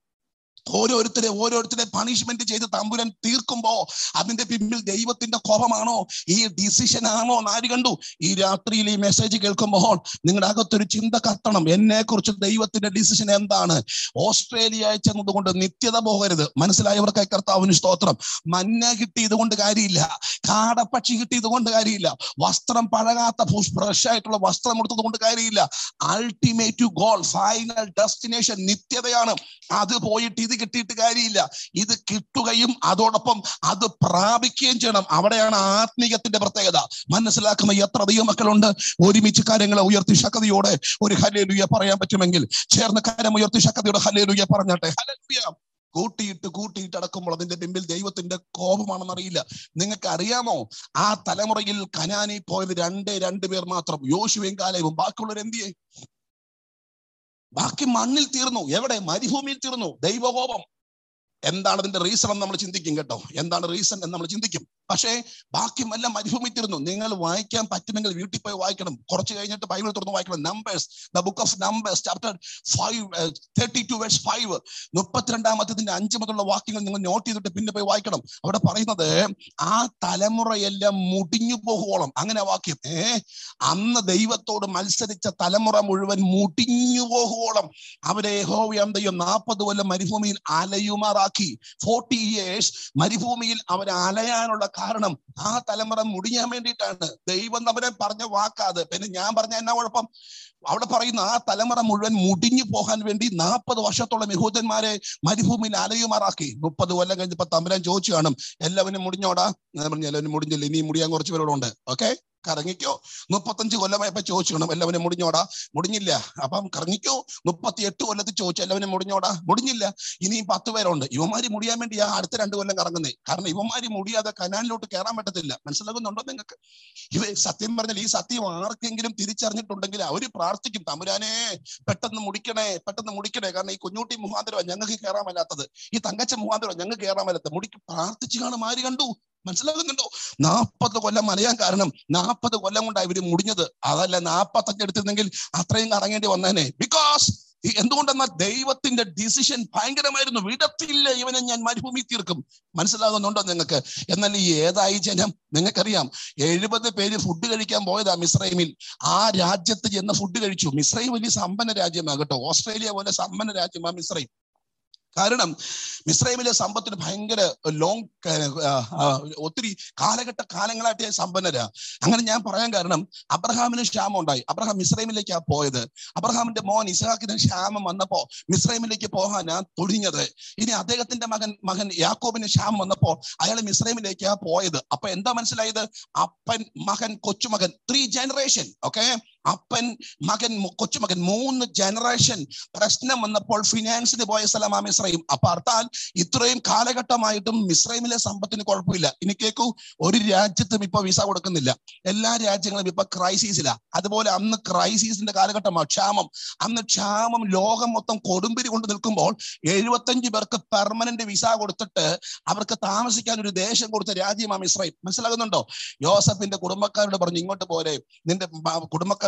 ഓരോരുത്തരെ ഓരോരുത്തരെ പണിഷ്മെന്റ് ചെയ്ത് തമ്പുരൻ തീർക്കുമ്പോ അതിന്റെ പിന്നിൽ ദൈവത്തിന്റെ കോപമാണോ? ഈ ഡിസിഷൻ ആണോ? നാര് കണ്ടു? ഈ രാത്രിയിൽ ഈ മെസ്സേജ് കേൾക്കുമ്പോൾ നിങ്ങളുടെ അകത്തൊരു ചിന്ത കത്തണം. എന്നെ കുറിച്ച് ദൈവത്തിന്റെ ഡിസിഷൻ എന്താണ്? ഓസ്ട്രേലിയ ചെന്നതുകൊണ്ട് നിത്യത പോകരുത്. മനസ്സിലായവർക്കായി കർത്താവിന് സ്തോത്രം. മഞ്ഞ കിട്ടിയത് കൊണ്ട് കാര്യമില്ല. കാടപ്പക്ഷി കിട്ടിയത് കൊണ്ട് കാര്യമില്ല. വസ്ത്രം പഴകാത്ത ഫ്രഷ് ആയിട്ടുള്ള വസ്ത്രം കൊടുത്തത് കൊണ്ട് കാര്യമില്ല. അൾട്ടിമേറ്റ് ഗോൾ ഫൈനൽ ഡെസ്റ്റിനേഷൻ നിത്യതയാണ്. അത് പോയിട്ട് ഇത് കിട്ടിയിട്ട് കാര്യമില്ല. ഇത് കിട്ടുകയും അതോടൊപ്പം അത് പ്രാപിക്കുകയും ചെയ്യണം. അവിടെയാണ് ആത്മീയത്തിന്റെ പ്രത്യേകത. മനസ്സിലാക്കുന്ന എത്ര ദൈവമക്കളുണ്ട്? ഒരുമിച്ച് കാര്യങ്ങളെ ഉയർത്തി ശക്തിയോടെ ഒരു ഹലേലുയ പറയാൻ പറ്റുമെങ്കിൽ ചേർന്ന കാര്യം ഉയർത്തി ശക്തിയോടെ ഹലേലുയ പറഞ്ഞാട്ടെ. ഹലേലുയ കൂട്ടിയിട്ട് കൂട്ടിയിട്ട് അടക്കുമ്പോൾ അതിന്റെ പിമ്പിൽ ദൈവത്തിന്റെ കോപമാണെന്ന് അറിയില്ല. നിങ്ങൾക്ക് അറിയാമോ ആ തലമുറയിൽ കനാനി പോയത് രണ്ടേ രണ്ട് പേർ മാത്രം. യോശുവയും കാലവും ബാക്കിയുള്ളവർ എന്തിയെ ബാക്കി മണ്ണിൽ തീർന്നു. എവിടെ? മരുഭൂമിയിൽ തീർന്നു. ദൈവകോപം. എന്താണ് അതിന്റെ റീസൺ എന്ന് നമ്മൾ ചിന്തിക്കും കേട്ടോ. എന്താണ് റീസൺ എന്ന് നമ്മൾ ചിന്തിക്കും? പക്ഷേ ബാക്കി എല്ലാം മരുഭൂമി തീർന്നു നിങ്ങൾ വായിക്കാൻ പറ്റുമെങ്കിൽ വീട്ടിൽ പോയി വായിക്കണം. കുറച്ച് കഴിഞ്ഞിട്ട് ബൈബിൾ തുറന്ന് വായിക്കണം. Numbers the book of Numbers chapter five thirty two verse five മുപ്പത്തിരണ്ടാമത്തതിന്റെ അഞ്ച് മുതലുള്ള വാക്യങ്ങൾ നിങ്ങൾ നോട്ട് ചെയ്തിട്ട് പിന്നെ പോയി വായിക്കണം. അവിടെ പറയുന്നത് ആ തലമുറയെല്ലാം മുടിഞ്ഞു പോകുവോളം അങ്ങനെ വാക്യം. ഏ അന്ന് ദൈവത്തോട് മത്സരിച്ച തലമുറ മുഴുവൻ മുടിഞ്ഞു പോകുവോളം അവരെ യഹോവയാം ദൈവം നാൽപ്പത് കൊല്ലം മരുഭൂമിയിൽ അലയുമാറാക്കി. ഫോർട്ടി ഇയേഴ്സ് മരുഭൂമിയിൽ അവരെ അലയാനുള്ള കാരണം ആ തലമുറ മുടിയാൻ വേണ്ടിയിട്ടാണ്. ദൈവം തമ്മിലെ പറഞ്ഞ വാക്കാത് പിന്നെ ഞാൻ പറഞ്ഞ എന്നാ കുഴപ്പം? അവിടെ പറയുന്ന ആ തലമുറ മുഴുവൻ മുടിഞ്ഞു പോകാൻ വേണ്ടി നാൽപ്പത് വർഷത്തോളം യഹൂദന്മാരെ മരുഭൂമിയിൽ അലയുമാറാക്കി. മുപ്പത് കൊല്ലം കഴിഞ്ഞപ്പോ തമ്പുരാൻ ചോദിച്ചു കാണും എല്ലാവരും മുടിഞ്ഞോടാ? ഞാൻ പറഞ്ഞു എല്ലാവരും മുടിഞ്ഞില്ല ഇനി മുടിയാൻ കുറച്ച് പേരോടുണ്ട് ഓക്കെ കറങ്ങിക്കോ. മുപ്പത്തഞ്ച് കൊല്ലമായപ്പോ ചോദിച്ചു കാണും എല്ലാവരും മുടിഞ്ഞോടാ? മുടിഞ്ഞില്ല. അപ്പം കറങ്ങിക്കോ. മുപ്പത്തി എട്ട് കൊല്ലത്തിൽ ചോദിച്ചു എല്ലാവരും മുടിഞ്ഞോടാ? മുടിഞ്ഞില്ല. ഇനിയും പത്ത് പേരുണ്ട്. ഇവന്മാര് മുടിയാൻ വേണ്ടി ആ അടുത്ത രണ്ട് കൊല്ലം കറങ്ങുന്നേ. കാരണം ഇവന്മാര് മുടിയാതെ കനാലിലോട്ട് കയറാൻ പറ്റത്തില്ല. മനസ്സിലാകുന്നുണ്ടോ നിങ്ങൾക്ക്? ഇവ സത്യം പറഞ്ഞാൽ ഈ സത്യം ആർക്കെങ്കിലും തിരിച്ചറിഞ്ഞിട്ടുണ്ടെങ്കിൽ അവർ പ്രാർത്ഥിക്കും തമ്പുരാനെ പെട്ടെന്ന് മുടിക്കണേ പെട്ടെന്ന് മുടിക്കണേ. കാരണം ഈ കുഞ്ഞുട്ടി മുഖാന്തരമാണ് ഞങ്ങൾക്ക് കയറാൻ വല്ലാത്തത് ഈ തങ്കച്ച മുഖാന്തരം ഞങ്ങൾക്ക് കയറാൻ വല്ലാത്തത് മുടിക്ക് പ്രാർത്ഥിച്ചു കാണും. ആര് കണ്ടു? മനസ്സിലാകുന്നുണ്ടോ? നാൽപ്പത് കൊല്ലം മലയാൻ കാരണം നാൽപ്പത് കൊല്ലം കൊണ്ടാണ് ഇവർ മുടിഞ്ഞത്. അതല്ല നാൽപ്പത്തഞ്ച് എടുത്തിരുന്നെങ്കിൽ അത്രയും കറങ്ങേണ്ടി വന്നേനെ. ബിക്കോസ് എന്തുകൊണ്ടെന്നാൽ ദൈവത്തിന്റെ ഡിസിഷൻ ഭയങ്കരമായിരുന്നു. വിടത്തില്ല ഇവനെ ഞാൻ മരുഭൂമി തീർക്കും. മനസ്സിലാകുന്നുണ്ടോ നിങ്ങൾക്ക്? എന്നാൽ ഈ ഏതായി ജനം? നിങ്ങൾക്കറിയാം. എഴുപത് പേര് ഫുഡ് കഴിക്കാൻ പോയതാ മിസ്രൈമിൽ. ആ രാജ്യത്ത് ചെന്ന് ഫുഡ് കഴിച്ചു. മിസ്രൈം വലിയ സമ്പന്ന രാജ്യമാണ് കേട്ടോ. ഓസ്ട്രേലിയ പോലെ സമ്പന്ന രാജ്യമാണ് മിസ്രൈം. കാരണം മിസ്രൈമിലെ സമ്പത്തിന് ഭയങ്കര ലോങ് ഒത്തിരി കാലഘട്ട കാലങ്ങളായിട്ട് ഞാൻ സമ്പന്നരാ. അങ്ങനെ ഞാൻ പറയാൻ കാരണം അബ്രഹാമിന് ക്ഷാമം ഉണ്ടായി. അബ്രഹാം മിസ്രൈമിലേക്കാണ് പോയത്. അബ്രഹാമിന്റെ മോൻ ഇസഹാക്കിന് ക്ഷാമം വന്നപ്പോ മിസ്രൈമിലേക്ക് പോകാനാ തുടിഞ്ഞത് ഇനി അദ്ദേഹത്തിന്റെ മകൻ മകൻ യാക്കോബിന് ക്ഷാമം വന്നപ്പോ അയാൾ മിസ്രൈമിലേക്കാ പോയത്. അപ്പൊ എന്താ മനസ്സിലായത്? അപ്പൻ മകൻ കൊച്ചുമകൻ ത്രീ ജനറേഷൻ ഓക്കെ അപ്പൻ മകൻ കൊച്ചുമകൻ മൂന്ന് ജനറേഷൻ പ്രശ്നം വന്നപ്പോൾ ഫിനാൻസിന് പോയ സ്ഥലമാണ് മിസ്രൈം അപ്പൊ അർത്ഥാൽ ഇത്രയും കാലഘട്ടമായിട്ടും മിസ്രൈമിലെ സമ്പത്തിന് കുഴപ്പമില്ല. ഇനി കേൾക്കൂ ഒരു രാജ്യത്തും ഇപ്പൊ വിസ കൊടുക്കുന്നില്ല. എല്ലാ രാജ്യങ്ങളും ഇപ്പൊ ക്രൈസിസിലാണ് അതുപോലെ അന്ന് ക്രൈസിസിന്റെ കാലഘട്ടമാണ് ക്ഷാമം. അന്ന് ക്ഷാമം ലോകം മൊത്തം കൊടുമ്പിരി കൊണ്ട് നിൽക്കുമ്പോൾ എഴുപത്തഞ്ച് പേർക്ക് പെർമനന്റ് വിസ കൊടുത്തിട്ട് അവർക്ക് താമസിക്കാൻ ഒരു ദേശം കൊടുത്ത രാജ്യമാണ് ഇസ്രായേൽ മനസ്സിലാകുന്നുണ്ടോ? യോസഫിന്റെ കുടുംബക്കാരോട് പറഞ്ഞു ഇങ്ങോട്ട് പോരെ. നിന്റെ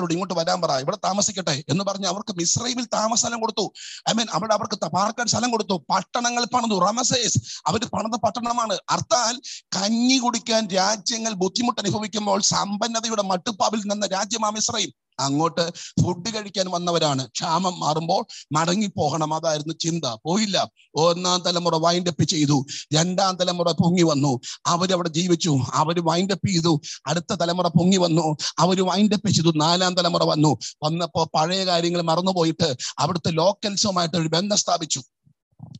കുടുംബക്കാരോട് ഇങ്ങോട്ട് വരാൻ പറ. ഇവിടെ താമസിക്കട്ടെ എന്ന് പറഞ്ഞ് അവർക്ക് മിസ്രൈമിൽ താമസ കൊടുത്തു. ഐ മീൻ അവിടെ അവർക്ക് പാർക്കാൻ സ്ഥലം കൊടുത്തു. പട്ടണങ്ങൾ പണിതു. റമസേസ്. അവർ പണിത പട്ടണമാണ്. അർത്ഥാൽ കഞ്ഞി കുടിക്കാൻ രാജ്യങ്ങൾ ബുദ്ധിമുട്ട് അനുഭവിക്കുമ്പോൾ സമ്പന്നതയുടെ മട്ടുപ്പാവിൽ നിന്ന രാജ്യമാണ് ഇസ്രൈം അങ്ങോട്ട് ഫുഡ് കഴിക്കാൻ വന്നവരാണ്. ക്ഷാമം മാറുമ്പോൾ മടങ്ങി പോകണം അതായിരുന്നു ചിന്ത. പോയില്ല. ഒന്നാം തലമുറ വൈൻഡപ്പ് ചെയ്തു. രണ്ടാം തലമുറ പൊങ്ങി വന്നു. അവരവിടെ ജീവിച്ചു. അവർ വൈൻഡപ്പ് ചെയ്തു. അടുത്ത തലമുറ പൊങ്ങി വന്നു. അവർ വൈൻഡപ്പ് ചെയ്തു. നാലാം തലമുറ വന്നു. വന്നപ്പോ പഴയ കാര്യങ്ങൾ മറന്നുപോയിട്ട് അവിടുത്തെ ലോക്കൽസുമായിട്ട് ഒരു ബന്ധം സ്ഥാപിച്ചു.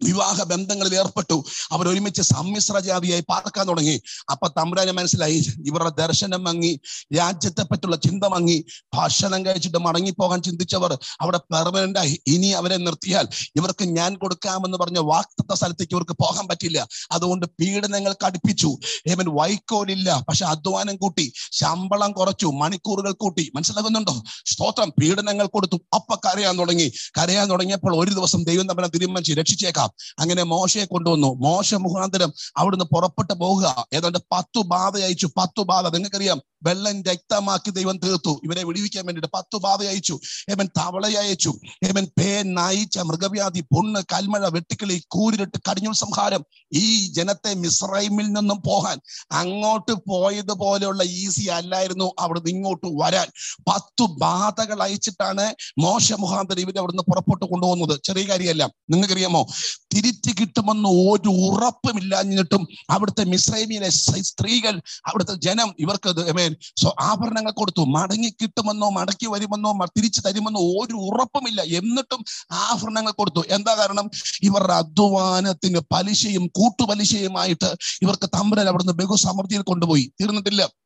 വിവാഹ ബന്ധങ്ങളിൽ ഏർപ്പെട്ടു. അവർ ഒരുമിച്ച് സമ്മിശ്ര ജാതിയായി പാർക്കാൻ തുടങ്ങി. അപ്പൊ തമ്പുരാനെ മനസ്സിലായി ഇവരുടെ ദർശനം മങ്ങി രാജ്യത്തെ പറ്റുള്ള ചിന്ത മങ്ങി. ഭക്ഷണം കഴിച്ചിട്ട് മടങ്ങിപ്പോകാൻ ചിന്തിച്ചവർ അവിടെ പെർമനന്റ് ആയി. ഇനി അവരെ നിർത്തിയാൽ ഇവർക്ക് ഞാൻ കൊടുക്കാമെന്ന് പറഞ്ഞ വാക്തത്വ സ്ഥലത്തേക്ക് ഇവർക്ക് പോകാൻ പറ്റില്ല. അതുകൊണ്ട് പീഡനങ്ങൾ കടുപ്പിച്ചു. ഏവൻ വൈക്കോലില്ല പക്ഷെ അധ്വാനം കൂട്ടി ശമ്പളം കുറച്ചു മണിക്കൂറുകൾ കൂട്ടി. മനസ്സിലാകുന്നുണ്ടോ? സ്തോത്രം. പീഡനങ്ങൾ കൊടുത്തു. അപ്പൊ കരയാൻ തുടങ്ങി. കരയാൻ തുടങ്ങിയപ്പോൾ ഒരു ദിവസം ദൈവം തമ്മിൽ തിരുമഞ്ചി രക്ഷിച്ചേക്കാം. അങ്ങനെ മോശയെ കൊണ്ടുവന്നു. മോശ മുഖാന്തരം അവിടുന്ന് പുറപ്പെട്ടു പോകുക ഏതാണ്ട് പത്തു ബാധ അയച്ചു. പത്തു ബാധ. നിങ്ങൾക്കറിയാം വെള്ളം രക്തമാക്കി ദൈവം തീർത്തു. ഇവരെ വിടിവിക്കാൻ വേണ്ടിയിട്ട് പത്തു ബാധ അയച്ചു. ഏമൻ തവള അയച്ചു. ഏമൻ പേ നായിച്ച മൃഗവ്യാധി പൊണ്ണ് കൽമഴ വെട്ടിക്കിളി കൂരിട്ട് കടിഞ്ഞുൾ സംഹാരം ഈ ജനത്തെ മിസ്രൈമിൽ നിന്നും പോകാൻ. അങ്ങോട്ട് പോയതുപോലെയുള്ള ഈസി അല്ലായിരുന്നു അവിടുന്ന് ഇങ്ങോട്ട് വരാൻ. പത്തു ബാധകൾ അയച്ചിട്ടാണ് മോശ മുഖാന്തരം ഇവരെ അവിടുന്ന് പുറപ്പെട്ടു കൊണ്ടുപോകുന്നത്. ചെറിയ കാര്യമല്ല. നിങ്ങൾക്കറിയാമോ തിരിച്ചു കിട്ടുമെന്ന് ഒരു ഉറപ്പുമില്ലാഞ്ഞിട്ടും അവിടുത്തെ മിസ്രൈമിയിലെ സ്ത്രീകൾ അവിടുത്തെ ജനം ഇവർക്ക് സോ ആഭരണങ്ങൾ കൊടുത്തു. മടങ്ങി കിട്ടുമെന്നോ മടക്കി വരുമെന്നോ തിരിച്ചു തരുമെന്നോ ഒരു ഉറപ്പുമില്ല. എന്നിട്ടും ആഭരണങ്ങൾ കൊടുത്തു. എന്താ കാരണം? ഇവരുടെ അധ്വാനത്തിന് പലിശയും കൂട്ടുപലിശയുമായിട്ട് ഇവർക്ക് തമ്പുരൻ അവിടുന്ന് ബഹുസമൃദ്ധിയിൽ കൊണ്ടുപോയി. തീർന്നിട്ടില്ല.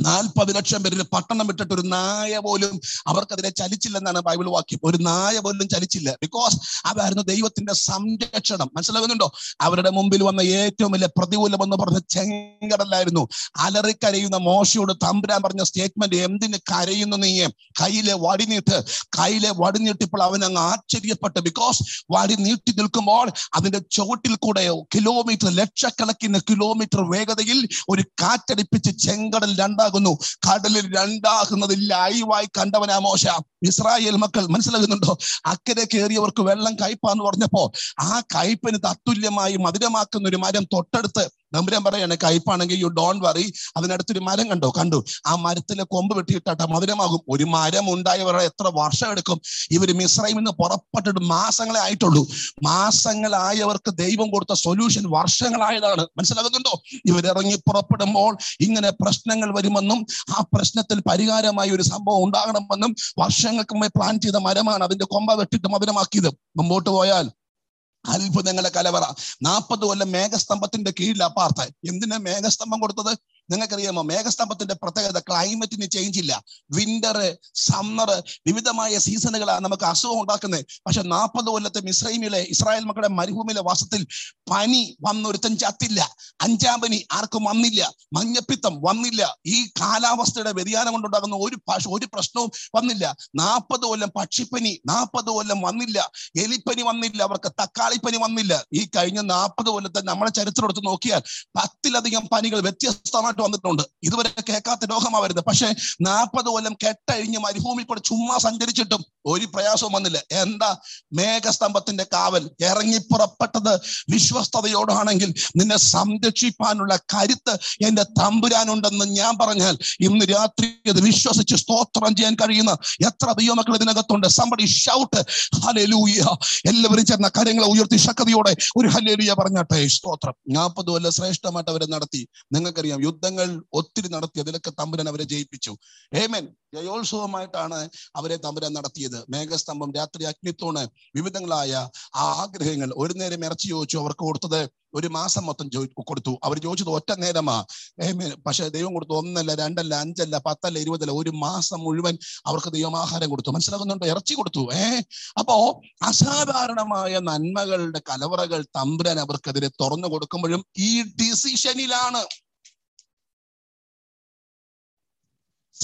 നാൽപ്പത് ലക്ഷം പേരിൽ പട്ടണം വിട്ടിട്ട് ഒരു നായ പോലും അവർക്കെതിരെ ചലിച്ചില്ലെന്നാണ് ബൈബിൾ വാക്യം. ഒരു നായ പോലും ചലിച്ചില്ല. ബിക്കോസ് അതായിരുന്നു ദൈവത്തിന്റെ സംരക്ഷണം. മനസ്സിലാകുന്നുണ്ടോ? അവരുടെ മുമ്പിൽ വന്ന ഏറ്റവും വലിയ പ്രതികൂലം എന്ന് പറഞ്ഞ ചെങ്കടലായിരുന്നു. അലറിക്കരയുന്ന മോശയോട് തമ്പുരാൻ പറഞ്ഞ സ്റ്റേറ്റ്മെന്റ് എന്തിന് കരയുന്നു നീ കയ്യിലെ വടി നീട്ട്. കയ്യിലെ വടി നീട്ടിപ്പോൾ അവൻ അങ്ങ് ആശ്ചര്യപ്പെട്ടു. ബിക്കോസ് വടി നീട്ടി നിൽക്കുമ്പോൾ അതിന്റെ ചുവട്ടിൽ കൂടെ കിലോമീറ്റർ ലക്ഷക്കണക്കിന് കിലോമീറ്റർ വേഗതയിൽ ഒരു കാറ്റടിപ്പിച്ച് ചെങ്കടൽ രണ്ടാകുന്നു കടലിൽ രണ്ടാകുന്നത് ലൈവായി കണ്ടവനാ മോശ. ഇസ്രായേൽ മക്കൾ മനസ്സിലാകുന്നുണ്ടോ? അക്കരെ കയറിയവർക്ക് വെള്ളം കയ്പാന്ന് പറഞ്ഞപ്പോ ആ കയ്പിന് തത്തുല്യമായി മധുരമാക്കുന്ന ഒരു മരം തൊട്ടടുത്ത് നമ്പുരാൻ പറയാണ് കയ്പാണെങ്കിൽ യു ഡോണ്ട് വറി അതിനടുത്തൊരു മരം കണ്ടോ? കണ്ടു. ആ മരത്തിലെ കൊമ്പ് വെട്ടിയിട്ടാട്ട മധുരമാകും. ഒരു മരം ഉണ്ടായവർ എത്ര വർഷം എടുക്കും? ഇവർ മിശ്രയിൽ നിന്ന് പുറപ്പെട്ടിട്ട് മാസങ്ങളെ ആയിട്ടുള്ളൂ. മാസങ്ങളായവർക്ക് ദൈവം കൊടുത്ത സൊല്യൂഷൻ വർഷങ്ങളായതാണ്. മനസ്സിലാകുന്നുണ്ടോ? ഇവരിറങ്ങി പുറപ്പെടുമ്പോൾ ഇങ്ങനെ പ്രശ്നങ്ങൾ വരുമെന്നും ആ പ്രശ്നത്തിൽ പരിഹാരമായി ഒരു സംഭവം ഉണ്ടാകണമെന്നും വർഷങ്ങൾക്ക് മുമ്പേ പ്ലാൻ ചെയ്ത മരമാണ്. അതിന്റെ കൊമ്പ വെട്ടിട്ട് മധുരമാക്കിയത്. മുമ്പോട്ട് പോയാൽ അത്ഭുതങ്ങളെ കലവറ? നാൽപ്പത് കൊല്ലം മേഘസ്തംഭത്തിന്റെ കീഴിൽ അപ്പാർത്ത എന്തിനാ മേഘസ്തംഭം കൊടുത്തത്? നിങ്ങൾക്കറിയാമോ? മേഘസ്തംഭത്തിന്റെ പ്രത്യേകത ക്ലൈമറ്റിന് ചേഞ്ച് ഇല്ല. വിന്റർ സമ്മർ വിവിധമായ സീസണുകളാണ് നമുക്ക് അസുഖം ഉണ്ടാക്കുന്നത്. പക്ഷെ നാൽപ്പത് കൊല്ലത്തെ മിസ്രൈമിലെ ഇസ്രായേൽ മക്കളുടെ മരുഭൂമിയിലെ വാസത്തിൽ പനി വന്നൊരുത്തൻ ചത്തില്ല. അഞ്ചാം പനി ആർക്കും വന്നില്ല. മഞ്ഞപ്പിത്തം വന്നില്ല. ഈ കാലാവസ്ഥയുടെ വ്യതിയാനം കൊണ്ടുണ്ടാകുന്ന ഒരു ഒരു പ്രശ്നവും വന്നില്ല. നാൽപ്പത് കൊല്ലം പക്ഷിപ്പനി നാൽപ്പത് കൊല്ലം വന്നില്ല. എലിപ്പനി വന്നില്ല. അവർക്ക് തക്കാളിപ്പനി വന്നില്ല. ഈ കഴിഞ്ഞ നാൽപ്പത് കൊല്ലത്തെ നമ്മളെ ചരിത്രം എടുത്ത് നോക്കിയാൽ പത്തിലധികം പനികൾ വ്യത്യസ്തമായിട്ട് വന്നിട്ടുണ്ട്. ഇതുവരെ കേൾക്കാത്ത രോഗമാ വരുന്നത് പക്ഷെ നാൽപ്പത് കൊല്ലം കെട്ടഴിഞ്ഞ് മരുഭൂമി കൂടെ ചുമ്മാ സഞ്ചരിച്ചിട്ടും ഒരു പ്രയാസവും വന്നില്ല. എന്താ? മേഘസ്തംഭത്തിന്റെ കാവൽ. ഇറങ്ങി പുറപ്പെട്ടത് വിശ്വസ്തയോടാണെങ്കിൽ നിന്നെ സംരക്ഷിപ്പാനുള്ള കരുത്ത് എന്റെ തമ്പുരാനുണ്ടെന്ന് ഞാൻ പറഞ്ഞാൽ ഇന്ന് രാത്രി അത് വിശ്വസിച്ച് സ്തോത്രം ചെയ്യാൻ കഴിയുന്ന എത്ര ദൈവമക്കൾ ഇതിനകത്തുണ്ട്. സമ്പടി ഷൗട്ട് ഹലലൂയ എല്ലാവരും ചേർന്ന കാര്യങ്ങളെ ഉയർത്തി ശക്തിയോടെ ഒരു ഹലേലിയ പറഞ്ഞാട്ടെ. സ്തോത്രം. നാൽപ്പത് കൊല്ലം ശ്രേഷ്ഠമായിട്ട് അവരെ നടത്തി. നിങ്ങൾക്കറിയാം യുദ്ധങ്ങൾ ഒത്തിരി നടത്തി അതിലൊക്കെ തമ്പുരൻ അവരെ ജയിപ്പിച്ചു. ഹേമൻ ജയോത്സവമായിട്ടാണ് അവരെ തമ്പുരൻ നടത്തിയത്. മേഘസ്തംഭം രാത്രി അഗ്നിത്തോണ് വിവിധങ്ങളായ ആ ആഗ്രഹങ്ങൾ. ഒരു നേരം ഇറച്ചി ചോദിച്ചു അവർക്ക് കൊടുത്തത് ഒരു മാസം മൊത്തം കൊടുത്തു. അവർ ചോദിച്ചത് ഒറ്റ നേരമാ? പക്ഷെ ദൈവം കൊടുത്തു ഒന്നല്ല രണ്ടല്ല അഞ്ചല്ല പത്തല്ല ഇരുപതല്ല ഒരു മാസം മുഴുവൻ അവർക്ക് ദൈവം ആഹാരം കൊടുത്തു. മനസ്സിലാക്കുന്നുണ്ടോ ഇറച്ചി കൊടുത്തു. ഏ? അപ്പോ അസാധാരണമായ നന്മകളുടെ കലവറകൾ തമ്പുരാൻ അവർക്കെതിരെ തുറന്നു കൊടുക്കുമ്പോഴും ഈ ഡിസിഷനിലാണ്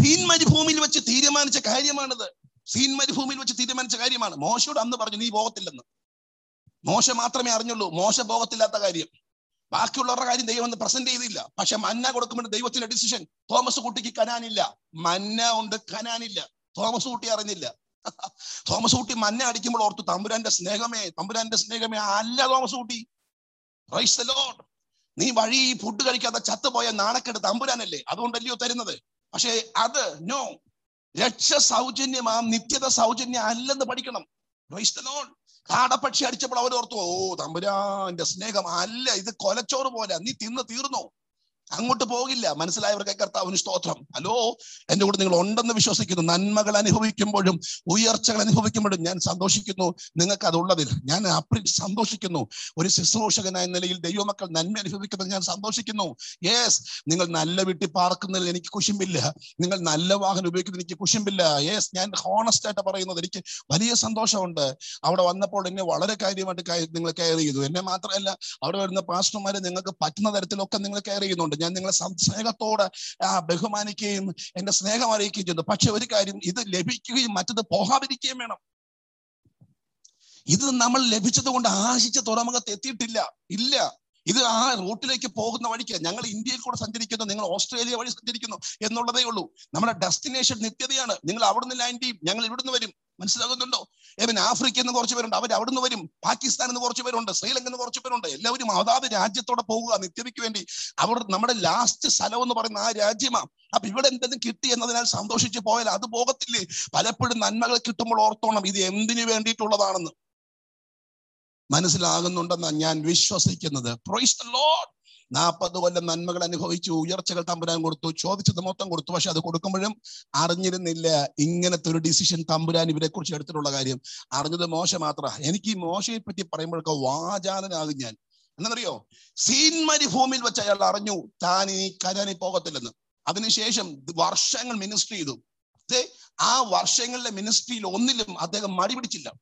സീൻ മരുഭൂമിയിൽ വെച്ച് തീരുമാനിച്ച കാര്യമാണിത്. സീൻ മരുഭൂമിയിൽ വെച്ച് തീരുമാനിച്ച കാര്യമാണ്. മോശയോട് അന്ന് പറഞ്ഞു നീ പോകത്തില്ലെന്ന് മോശ മാത്രമേ അറിഞ്ഞുള്ളൂ. മോശ പോകത്തില്ലാത്ത കാര്യം. ബാക്കിയുള്ളവരുടെ കാര്യം ദൈവം ഒന്ന് പ്രസന്റ് ചെയ്തില്ല. പക്ഷെ മന്ന കൊടുക്കുമ്പോൾ ദൈവത്തിന്റെ ഡിസിഷൻ തോമസ് കുട്ടിക്ക് കനാനില്ല. മന്ന ഉണ്ട് കനാനില്ല. തോമസ് കുട്ടി അറിഞ്ഞില്ല. *laughs* തോമസ് കുട്ടി മന്ന അടിക്കുമ്പോൾ ഓർത്തു തമ്പുരാന്റെ സ്നേഹമേ തമ്പുരാന്റെ സ്നേഹമേ അല്ല തോമസ് കുട്ടി. നീ വഴി ഫുഡ് കഴിക്കാതെ ചത്തുപോയ നാണക്കെട്ട് തമ്പുരാനല്ലേ? അതുകൊണ്ടല്ലയോ തരുന്നത്? പക്ഷേ അത് നോ രക്ഷ സൗജന്യമാം നിത്യത സൗജന്യ അല്ലെന്ന് പഠിക്കണം. കാടപ്പക്ഷി അടിച്ചപ്പോൾ അവർ ഓർത്തു ഓ തമ്പുരാന്റെ സ്നേഹം അല്ല ഇത് കൊലച്ചോറ് പോലെ നീ തിന്ന് തീർന്നോ? അങ്ങോട്ട് പോകില്ല. മനസ്സിലായവർക്ക് കർത്താവിന് സ്തോത്രം. ഹലോ? എന്റെ കൂടെ നിങ്ങൾ ഉണ്ടെന്ന് വിശ്വസിക്കുന്നു. നന്മകൾ അനുഭവിക്കുമ്പോഴും ഉയർച്ചകൾ അനുഭവിക്കുമ്പോഴും ഞാൻ സന്തോഷിക്കുന്നു. നിങ്ങൾക്ക് അതുള്ളതിൽ ഞാൻ അപ്രി സന്തോഷിക്കുന്നു. ഒരു ശുശ്രൂഷകനായ നിലയിൽ ദൈവമക്കൾ നന്മ അനുഭവിക്കുന്നത് ഞാൻ സന്തോഷിക്കുന്നു. യെസ് നിങ്ങൾ നല്ല വീട്ടിൽ പാർക്കുന്നതിൽ എനിക്ക് കുശുമ്പില്ല. നിങ്ങൾ നല്ല വാഹനം ഉപയോഗിക്കുന്നതിൽ എനിക്ക് കുശുമ്പില്ല. യെസ് ഞാൻ ഹോണസ്റ്റ് ആയിട്ട് പറയുന്നത് എനിക്ക് വലിയ സന്തോഷമുണ്ട്. അവിടെ വന്നപ്പോൾ എന്നെ വളരെ കാര്യമായിട്ട് നിങ്ങൾ കെയർ ചെയ്തു എന്നെ മാത്രമല്ല അവിടെ വരുന്ന പാസ്റ്റർമാരെ നിങ്ങൾക്ക് പറ്റുന്ന തരത്തിലൊക്കെ നിങ്ങൾ കെയർ ചെയ്യുന്നുണ്ട് ഞാൻ നിങ്ങളെ സ്നേഹത്തോട് ബഹുമാനിക്കുകയും എന്റെ സ്നേഹം അറിയിക്കുകയും ചെയ്തു പക്ഷെ ഒരു കാര്യം ഇത് ലഭിക്കുകയും മറ്റത് പോകാതിരിക്കുകയും വേണം. ഇത് നമ്മൾ ലഭിച്ചത് കൊണ്ട് ആശിച്ച തുറമുഖത്ത് എത്തിയിട്ടില്ല. ഇല്ല. ഇത് ആ റൂട്ടിലേക്ക് പോകുന്ന വഴിക്ക് ഞങ്ങൾ ഇന്ത്യയിൽ കൂടെ സഞ്ചരിക്കുന്നു നിങ്ങൾ ഓസ്ട്രേലിയ വഴി സഞ്ചരിക്കുന്നു എന്നുള്ളതേ ഉള്ളൂ. നമ്മുടെ ഡെസ്റ്റിനേഷൻ നിത്യതയാണ്. നിങ്ങൾ അവിടുന്ന് ലാൻഡ് ചെയ്യും ഞങ്ങൾ ഇവിടുന്ന് വരും. മനസ്സിലാകുന്നുണ്ടോ? ഏവൻ ആഫ്രിക്ക എന്ന് കുറച്ച് പേരുണ്ട് അവർ അവിടുന്ന് വരും. പാകിസ്ഥാൻ എന്ന് കുറച്ച് പേരുണ്ട് ശ്രീലങ്ക എന്ന് കുറച്ച് പേരുണ്ട്. എല്ലാവരും അതാത് രാജ്യത്തോടെ പോകുക നിത്യതയ്ക്ക് വേണ്ടി. അവർ നമ്മുടെ ലാസ്റ്റ് സ്ഥലം എന്ന് പറയുന്ന ആ രാജ്യമാണ് അപ്പൊ ഇവിടെ എന്തെങ്കിലും കിട്ടി എന്നതിനാൽ സന്തോഷിച്ച് പോയാൽ അത് പോകത്തില്ലേ? പലപ്പോഴും നന്മകൾ കിട്ടുമ്പോൾ ഓർത്തോണം ഇത് എന്തിനു വേണ്ടിയിട്ടുള്ളതാണെന്ന്. മനസ്സിലാകുന്നുണ്ടെന്നാണ് ഞാൻ വിശ്വസിക്കുന്നത്. നാൽപ്പത് കൊല്ലം നന്മകൾ അനുഭവിച്ചു ഉയർച്ചകൾ തമ്പുരാൻ കൊടുത്തു ചോദിച്ചത് മൊത്തം കൊടുത്തു പക്ഷെ അത് കൊടുക്കുമ്പോഴും അറിഞ്ഞിരുന്നില്ല. ഇങ്ങനത്തെ ഒരു ഡിസിഷൻ തമ്പുരാൻ ഇവരെ കുറിച്ച് എടുത്തിട്ടുള്ള കാര്യം. അറിഞ്ഞത് മോശം മാത്ര എനിക്ക് ഈ മോശയെ പറ്റി പറയുമ്പോഴൊക്കെ വാചാലനാകും ഞാൻ. എന്നറിയോ സീൻ മരുഭൂമിയിൽ വെച്ച് അയാൾ അറിഞ്ഞു താൻ ഇനി കരാനി പോകത്തില്ലെന്ന്. അതിനുശേഷം വർഷങ്ങൾ മിനിസ്ട്രി ചെയ്തു. ആ വർഷങ്ങളിലെ മിനിസ്ട്രിയിൽ ഒന്നിലും അദ്ദേഹം മടി പിടിച്ചില്ല.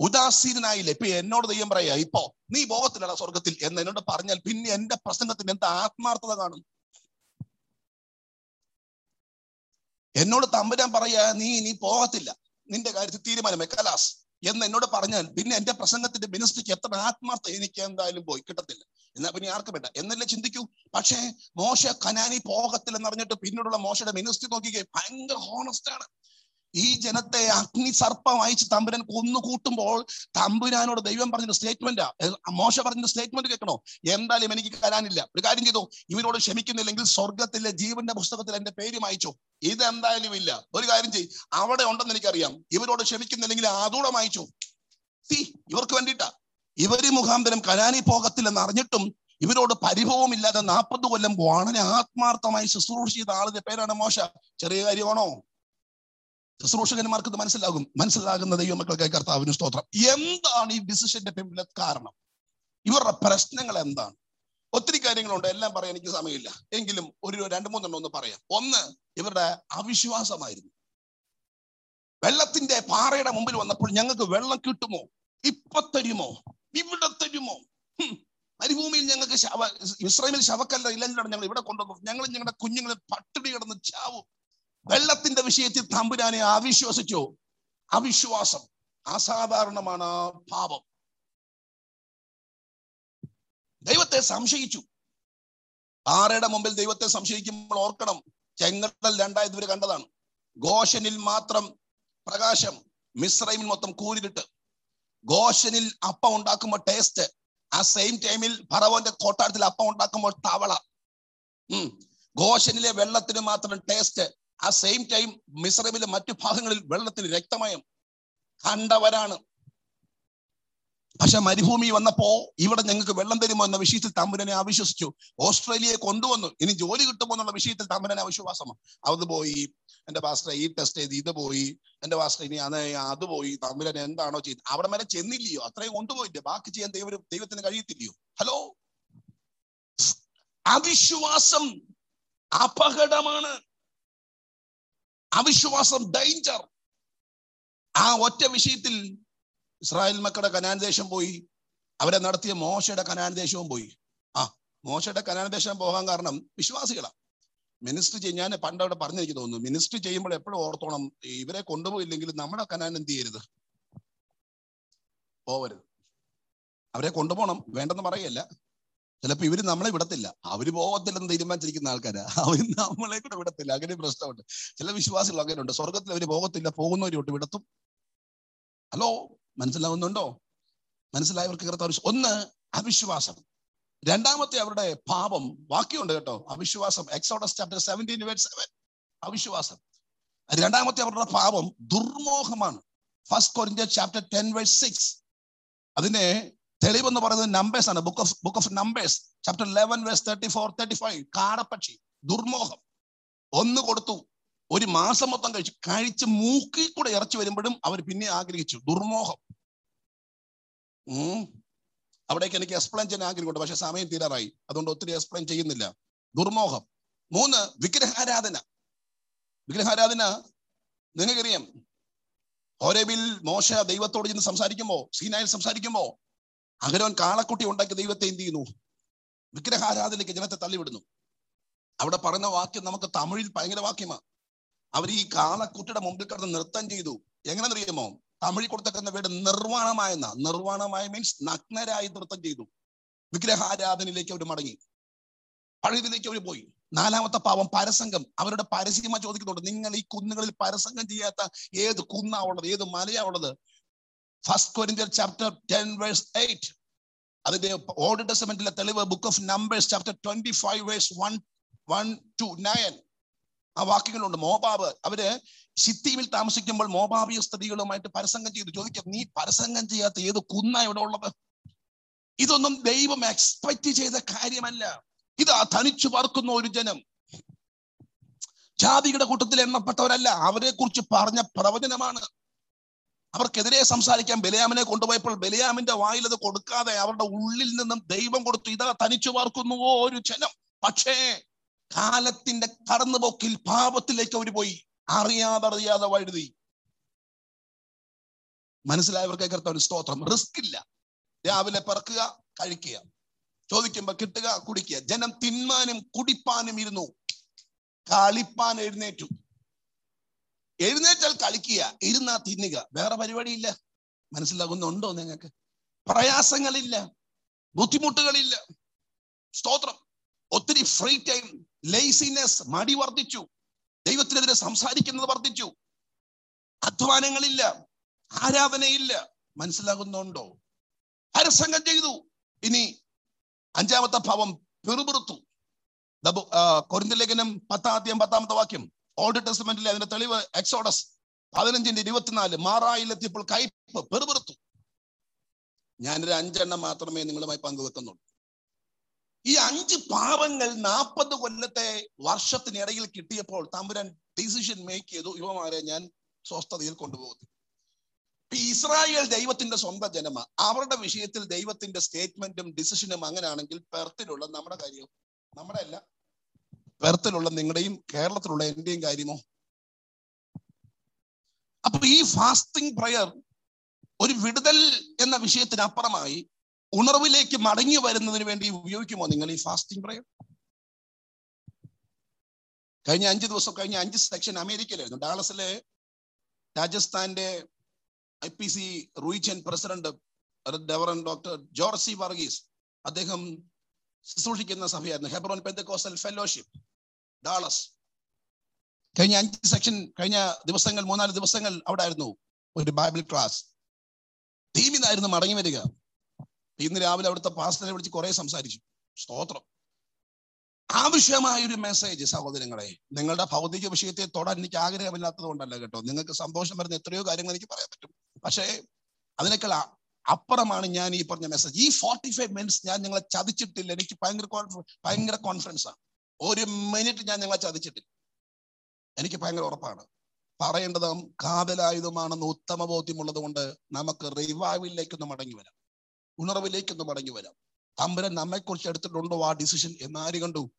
ഉദാസീനായില്ല ഇപ്പൊ എന്നോട് ദൈവം പറയാ ഇപ്പോ നീ പോകത്തില്ലടാ സ്വർഗത്തിൽ എന്ന് എന്നോട് പറഞ്ഞാൽ പിന്നെ എന്റെ പ്രസംഗത്തിന് എന്താ ആത്മാർത്ഥത കാണും? എന്നോട് തമ്പുരാൻ പറയാ നീ നീ പോകത്തില്ല. നിന്റെ കാര്യത്തിൽ തീരുമാനം കലാസ് എന്ന് എന്നോട് പറഞ്ഞാൽ പിന്നെ എന്റെ പ്രസംഗത്തിന്റെ മിനിസ്ട്രിക്ക് എത്ര ആത്മാർത്ഥ എനിക്ക് എന്തായാലും പോയി കിട്ടത്തില്ല. എന്നാ പിന്നെ ആർക്കും വേണ്ട. എന്നല്ലേ ചിന്തിക്കൂ? പക്ഷേ മോശ കനാനി പോകത്തില്ലെന്ന് അറിഞ്ഞിട്ട് പിന്നീടുള്ള മോശയുടെ മിനിസ്ട്രി നോക്കിക്കേ ഭയങ്കര ഹോണസ്റ്റ് ആണ്. ഈ ജനത്തെ അഗ്നി സർപ്പം അയച്ച് തമ്പുരാൻ കൊന്നു കൂട്ടുമ്പോൾ തമ്പുരാനോട് ദൈവം പറഞ്ഞൊരു സ്റ്റേറ്റ്മെന്റാ മോശ പറഞ്ഞൊരു സ്റ്റേറ്റ്മെന്റ് കേൾക്കണോ? എന്തായാലും എനിക്ക് കരാനില്ല ഒരു കാര്യം ചെയ്തു. ഇവരോട് ക്ഷമിക്കുന്നില്ലെങ്കിൽ സ്വർഗത്തിലെ ജീവന്റെ പുസ്തകത്തിൽ എന്റെ പേര് മായിച്ചു. ഇത് എന്തായാലും ഇല്ല. ഒരു കാര്യം ചെയ് അവിടെ ഉണ്ടെന്ന് എനിക്കറിയാം. ഇവരോട് ക്ഷമിക്കുന്നില്ലെങ്കിൽ അതൂടെ മായിച്ചു. സി ഇവർക്ക് വേണ്ടിട്ടാ ഇവർ മുഖാന്തരം കനാനി പോകത്തില്ലെന്ന് അറിഞ്ഞിട്ടും ഇവരോട് പരിഭവം ഇല്ലാതെ നാൽപ്പത് കൊല്ലം വളരെ ആത്മാർത്ഥമായി ശുശ്രൂഷ ചെയ്ത ആളിന്റെ പേരാണ് മോശ. ചെറിയ കാര്യമാണോ? ശുശ്രൂഷകന്മാർക്ക് മനസ്സിലാകും. മനസ്സിലാകുന്ന ദൈവമക്കൾക്ക് കർത്താവിന് സ്തോത്രം. എന്താണ് ഈ ഡിസിഷന്റെ പിന്നിലെ കാരണം? ഇവരുടെ പ്രശ്നങ്ങൾ എന്താണ്? ഒത്തിരി കാര്യങ്ങളുണ്ട്. എല്ലാം പറയാൻ എനിക്ക് സമയമില്ല. എങ്കിലും ഒരു രണ്ട് മൂന്നെണ്ണം ഒന്ന് പറയാം. ഒന്ന് ഇവരുടെ അവിശ്വാസമായിരുന്നു. വെള്ളത്തിന്റെ പാറയുടെ മുമ്പിൽ വന്നപ്പോൾ ഞങ്ങൾക്ക് വെള്ളം കിട്ടുമോ? ഇപ്പൊ തരുമോ? ഇവിടെ തരുമോ. മരുഭൂമിയിൽ ഞങ്ങൾക്ക് ശവ ഇസ്രായേലിൽ ശവക്കല്ല ഇല്ലെങ്കിലാണ് ഞങ്ങൾ ഇവിടെ കൊണ്ടുവന്നു. ഞങ്ങൾ ഞങ്ങളുടെ കുഞ്ഞുങ്ങളെ പട്ടിണി കിടന്ന് ചാവും. വെള്ളത്തിന്റെ വിഷയത്തിൽ തമ്പുരാനെ അവിശ്വസിച്ചു. അവിശ്വാസം അസാധാരണമാണ് പാപം. ദൈവത്തെ സംശയിച്ചു. ആറയുടെ മുമ്പിൽ ദൈവത്തെ സംശയിക്കുമ്പോൾ ഓർക്കണം. ചെങ്കടൽ രണ്ടായത് ഇവർ കണ്ടതാണ്. ഗോഷനിൽ മാത്രം പ്രകാശം മിശ്രൈമിൽ മൊത്തം കൂരിട്ട് ഗോഷനിൽ അപ്പം ഉണ്ടാക്കുമ്പോൾ ടേസ്റ്റ് ആ സെയിം ടൈമിൽ ഫറവോന്റെ കോട്ടാരത്തിൽ അപ്പം ഉണ്ടാക്കുമ്പോൾ തവള. ഗോഷനിലെ വെള്ളത്തിന് മാത്രം ടേസ്റ്റ് ആ സെയിം ടൈം മിസ്രമിലെ മറ്റു ഭാഗങ്ങളിൽ വെള്ളത്തിന് രക്തമയം കണ്ടവരാണ്. പക്ഷെ മരുഭൂമി വന്നപ്പോ ഇവിടെ ഞങ്ങൾക്ക് വെള്ളം തരുമോ എന്ന വിഷയത്തിൽ തമ്പുരനെ അവിശ്വസിച്ചു. ഓസ്ട്രേലിയയെ കൊണ്ടുവന്നു. ഇനി ജോലി കിട്ടുമോ എന്നുള്ള വിഷയത്തിൽ തമ്പുരനെ അവിശ്വാസമാണ്. അത് പോയി. എന്റെ പാസ്റ്റർ ഈ ടെസ്റ്റ് ചെയ്ത് ഇത് പോയി. എന്റെ പാസ്റ്റർ ഇനി അത് അത് പോയി. തമ്പുരൻ എന്താണോ ചെയ്ത് അവിടെ വരെ ചെന്നില്ലയോ? അത്രയും കൊണ്ടുപോയില്ലേ? ബാക്കി ചെയ്യാൻ ദൈവം ദൈവത്തിന് കഴിയത്തില്ലയോ? ഹലോ അവിശ്വാസം അപകടമാണ്. അവിശ്വാസം ഡേഞ്ചർ ആ ഒറ്റ വിഷയത്തിൽ ഇസ്രായേൽ മക്കളുടെ കനാൻ ദേശം പോയി. അവരെ നടത്തിയ മോശയുടെ കനാൻ ദേശവും പോയി. ആ മോശയുടെ കനാൻ ദേശം പോകാൻ കാരണം വിശ്വാസികളാണ് മിനിസ്റ്റർ ചെയ്യും ഞാൻ പണ്ട് അവിടെ പറഞ്ഞു എനിക്ക് തോന്നുന്നു. മിനിസ്റ്റർ ചെയ്യുമ്പോൾ എപ്പോഴും ഓർത്തോണം ഇവരെ കൊണ്ടുപോയില്ലെങ്കിൽ നമ്മുടെ കനാൻ എന്ത് ചെയ്യരുത്? പോവരുത്. അവരെ കൊണ്ടുപോകണം വേണ്ടെന്ന് പറയല്ല ചിലപ്പോ ഇവർ നമ്മളെ വിടത്തില്ല. അവർ പോകത്തില്ലെന്ന് തീരുമാനിച്ചിരിക്കുന്ന ആൾക്കാരാ. അവർ നമ്മളെ കൂടെ വിടത്തില്ല. അങ്ങനെ പ്രശ്നമുണ്ട്. ചില വിശ്വാസികൾ അങ്ങനെ ഉണ്ട് സ്വർഗത്തിൽ അവർ പോകത്തില്ല പോകുന്നവരോട്ട് വിടത്തും. ഹലോ? മനസ്സിലാവുന്നുണ്ടോ? മനസ്സിലായവർക്ക് കർത്താവ് ഒന്ന് അവിശ്വാസം. രണ്ടാമത്തെ അവരുടെ പാപം. വാക്യമുണ്ട് കേട്ടോ. അവിശ്വാസം. എക്സോഡസ് ചാപ്റ്റർ സെവന്റീൻ സെവൻ അവിശ്വാസം. രണ്ടാമത്തെ അവരുടെ പാപം ദുർമോഹമാണ്. ഫസ്റ്റ് കൊരിന്ത്യ ചാപ്റ്റർ ടെൻ വേഴ്സ് സിക്സ് അതിന്റെ തെളിവെന്ന് പറയുന്നത് നമ്പേഴ്സ് ആണ്. Book of book of Numbers chapter eleven verse thirty four thirty five കാടപ്പക്ഷി ദുർമോഹം. ഒന്ന് കൊടുത്തു. ഒരു മാസം മൊത്തം കഴിച്ചു കഴിച്ച് മൂക്കിൽ കൂടെ ഇറച്ചി വരുമ്പോഴും അവർ പിന്നെ ആഗ്രഹിച്ചു ദുർമോഹം. അവിടേക്ക് എനിക്ക് എക്സ്പ്ലെയിൻ ചെയ്യാൻ ആഗ്രഹമുണ്ട് പക്ഷെ സമയം തീരാറായി. അതുകൊണ്ട് ഒത്തിരി എക്സ്പ്ലെയിൻ ചെയ്യുന്നില്ല. ദുർമോഹം. മൂന്ന് വിഗ്രഹാരാധന. വിഗ്രഹാരാധന നിങ്ങൾക്കറിയാം. ഹോരേബിൽ മോശ ദൈവത്തോട് ചെന്ന് സംസാരിക്കുമ്പോ സീനായിൽ അഗരോൻ കാളക്കുട്ടി ഉണ്ടാക്കി ദൈവത്തെ എന്ത് ചെയ്യുന്നു? വിഗ്രഹാരാധനയ്ക്ക് ജനത്തെ തള്ളിവിടുന്നു. അവിടെ പറഞ്ഞ വാക്യം നമുക്ക് തമിഴിൽ ഭയങ്കര വാക്യമാണ് അവർ ഈ കാളക്കുട്ടിയുടെ മുമ്പിൽ കിടന്ന് നൃത്തം ചെയ്തു. എങ്ങനെയെന്നറിയാമോ? തമിഴിൽ കൊടുത്തക്കുന്ന വീട് നിർവാണമായെന്ന നിർവാണമായ മീൻസ് നഗ്നരായി നൃത്തം ചെയ്തു. വിഗ്രഹാരാധനയിലേക്ക് അവർ മടങ്ങി. പഴയതിലേക്ക് അവർ പോയി. നാലാമത്തെ പാവം പരസംഗം. അവരുടെ പരസ്യമായി ചോദിക്കുന്നുണ്ട് നിങ്ങൾ ഈ കുന്നുകളിൽ പരസംഗം ചെയ്യാത്ത ഏത് കുന്നാ ഉള്ളത്? ഏത് മലയാ ഉള്ളത്? ഫസ്റ്റ് കൊരിന്ത്യർ ചാപ്റ്റർ ടെൻ വേഴ്സ് എയ്റ്റ് അതിന്റെ ഓൾഡ് ടെസ്റ്റമെന്റിലെ തെളിവ് book of Numbers chapter twenty five verse one one two nine ആ വാക്യങ്ങളുണ്ട്. മോബാബ് അവർ സിത്തിയിൽ താമസിക്കുമ്പോൾ മോബാബിയ സ്ത്രീകളുമായിട്ട് പരസംഗം ചെയ്തു. ചോദിക്കാം നീ പരസംഗം ചെയ്യാത്ത ഏത് കുന്ന ഇവിടെ ഉള്ളത്? ഇതൊന്നും ദൈവം എക്സ്പെക്ട് ചെയ്ത കാര്യമല്ല. ഇതാ തനിച്ചു പറക്കുന്ന ഒരു ജനം. ജാതിയുടെ കൂട്ടത്തിൽ എണ്ണപ്പെട്ടവരല്ല. അവരെ കുറിച്ച് പറഞ്ഞ പ്രവചനമാണ്. അവർക്കെതിരെ സംസാരിക്കാൻ ബലയാമിനെ കൊണ്ടുപോയപ്പോൾ ബലയാമിന്റെ വായിൽ അത് കൊടുക്കാതെ അവരുടെ ഉള്ളിൽ നിന്നും ദൈവം കൊടുത്തു ഇതാ തനിച്ചു പാർക്കുന്നുവോ ഒരു ജനം? പക്ഷേ കാലത്തിന്റെ കടന്നുപോക്കിൽ പാപത്തിലേക്ക് അവർ പോയി. അറിയാതെ അറിയാതെ വഴുതി. മനസ്സിലായവർക്ക് കർത്താവ് സ്തോത്രം. റിസ്ക് ഇല്ല. രാവിലെ പറക്കുക കഴിക്കുക. ചോദിക്കുമ്പോ കിട്ടുക കുടിക്കുക. ജനം തിന്മാനും കുടിപ്പാനും ഇരുന്നു. കളിപ്പാൻ എഴുന്നേറ്റു. എഴുന്നേറ്റാൽ കളിക്കുക ഇരുന്നാ തിന്നുക. വേറെ പരിപാടിയില്ല. മനസ്സിലാകുന്നുണ്ടോ നിങ്ങൾക്ക്? പ്രയാസങ്ങളില്ല. ബുദ്ധിമുട്ടുകളില്ല. സ്തോത്രം. ഒത്തിരി ഫ്രീ ടൈം ലേസിനെസ് മടി വർദ്ധിച്ചു. ദൈവത്തിനെതിരെ സംസാരിക്കുന്നത് വർദ്ധിച്ചു. അധ്വാനങ്ങളില്ല. ആരാധനയില്ല. മനസ്സിലാകുന്നുണ്ടോ? പരസംഗം ചെയ്തു. ഇനി അഞ്ചാമത്തെ ഭാവം പെറുപിറുത്തു. കൊരിന്ത ലേഖനം പത്താദ്യം പത്താമത്തെ വാക്യം. ഓൾഡ് ടെസ്റ്റ്മെന്റിലെ അതിന്റെ തെളിവ് എക്സോഡസ് പതിനഞ്ചിന്റെ ഇരുപത്തിനാല് മാറായിലെത്തിയപ്പോൾ കയ്പ് പെറുപെറുത്തു. ഞാനൊരു അഞ്ചെണ്ണം മാത്രമേ നിങ്ങളുമായി പങ്കുവെക്കുന്നുള്ളൂ. ഈ അഞ്ച് പാപങ്ങൾ നാൽപ്പത് കൊല്ലത്തെ വർഷത്തിനിടയിൽ കിട്ടിയപ്പോൾ തമ്പുരാൻ ഡിസിഷൻ മേക്ക് ചെയ്തു. യുവമാരെ ഞാൻ സ്വസ്ഥതയിൽ കൊണ്ടുപോകുന്നു. ഇസ്രായേൽ ദൈവത്തിന്റെ സ്വന്തം ജനമ അവരുടെ വിഷയത്തിൽ ദൈവത്തിന്റെ സ്റ്റേറ്റ്മെന്റും ഡിസിഷനും അങ്ങനെയാണെങ്കിൽ പെർത്തിലുള്ള നമ്മുടെ കാര്യവും നമ്മുടെ അല്ല പെർത്തിലുള്ള നിങ്ങളുടെയും കേരളത്തിലുള്ള എന്റെയും കാര്യമോ? അപ്പൊ ഈ ഫാസ്റ്റിംഗ് പ്രയർ ഒരു വിടുതൽ എന്ന വിഷയത്തിനപ്പുറമായി ഉണർവിലേക്ക് മടങ്ങി വരുന്നതിന് വേണ്ടി ഉപയോഗിക്കുമോ നിങ്ങൾ ഈ ഫാസ്റ്റിംഗ് പ്രയർ കഴിഞ്ഞ അഞ്ച് ദിവസം കഴിഞ്ഞ അഞ്ച് സെക്ഷൻ അമേരിക്കയിലായിരുന്നു. ഡാളസിലെ രാജസ്ഥാന്റെ ഐ പി സി റൂയിച്ചൻ പ്രസിഡന്റ് ഡെവറൻ ഡോക്ടർ ജോർജ് സി വർഗീസ് അദ്ദേഹം ശുശ്രൂഷിക്കുന്ന സഭയായിരുന്നു. Hebron pentecostal fellowship Dallas. കഴിഞ്ഞ അഞ്ച് സെക്ഷൻ കഴിഞ്ഞ ദിവസങ്ങൾ മൂന്നാൽ ദിവസങ്ങൾ അവിടെ ആയിരുന്നു ഒരു ബൈബിൾ ക്ലാസ് ടീമിന്നായിരുന്നു മടങ്ങി വരിക. ഇന്ന് രാവിലെ അവിടുത്തെ പാസ്റ്ററെ വിളിച്ച് കുറെ സംസാരിച്ചു. സ്തോത്രം. ആവശ്യമായ ഒരു മെസ്സേജ് സഹോദരങ്ങളെ നിങ്ങളുടെ ഭൗതിക വിഷയത്തെ തൊടാൻ എനിക്ക് ആഗ്രഹമില്ലാത്തത് കൊണ്ടല്ല കേട്ടോ. നിങ്ങൾക്ക് സന്തോഷം വരുന്ന എത്രയോ കാര്യങ്ങൾ എനിക്ക് പറയാൻ പറ്റും. പക്ഷേ അതിനേക്കാൾ അപ്പുറമാണ് ഞാൻ ഈ പറഞ്ഞ മെസ്സേജ് ഈ ഫോർട്ടി ഫൈവ് മിനിറ്റ്സ് ഞാൻ നിങ്ങളെ ചതിച്ചിട്ടില്ല. എനിക്ക് ഭയങ്കര ഭയങ്കര കോൺഫിഡൻസ് ആണ് ഒരു മിനിറ്റ് ഞാൻ നിങ്ങളെ ചതിച്ചിട്ടില്ല. എനിക്ക് ഭയങ്കര ഉറപ്പാണ്. പറയേണ്ടതും കാതലായതുമാണെന്ന് ഉത്തമ ബോധ്യമുള്ളത് കൊണ്ട് നമുക്ക് റിവൈവിലേക്കൊന്ന് മടങ്ങി വരാം. ഉണർവിലേക്കൊന്ന് മടങ്ങി വരാം. തമ്പുരൻ നമ്മെക്കുറിച്ച് എടുത്തിട്ടുണ്ടോ ആ ഡിസിഷൻ എന്നാര് കണ്ടു?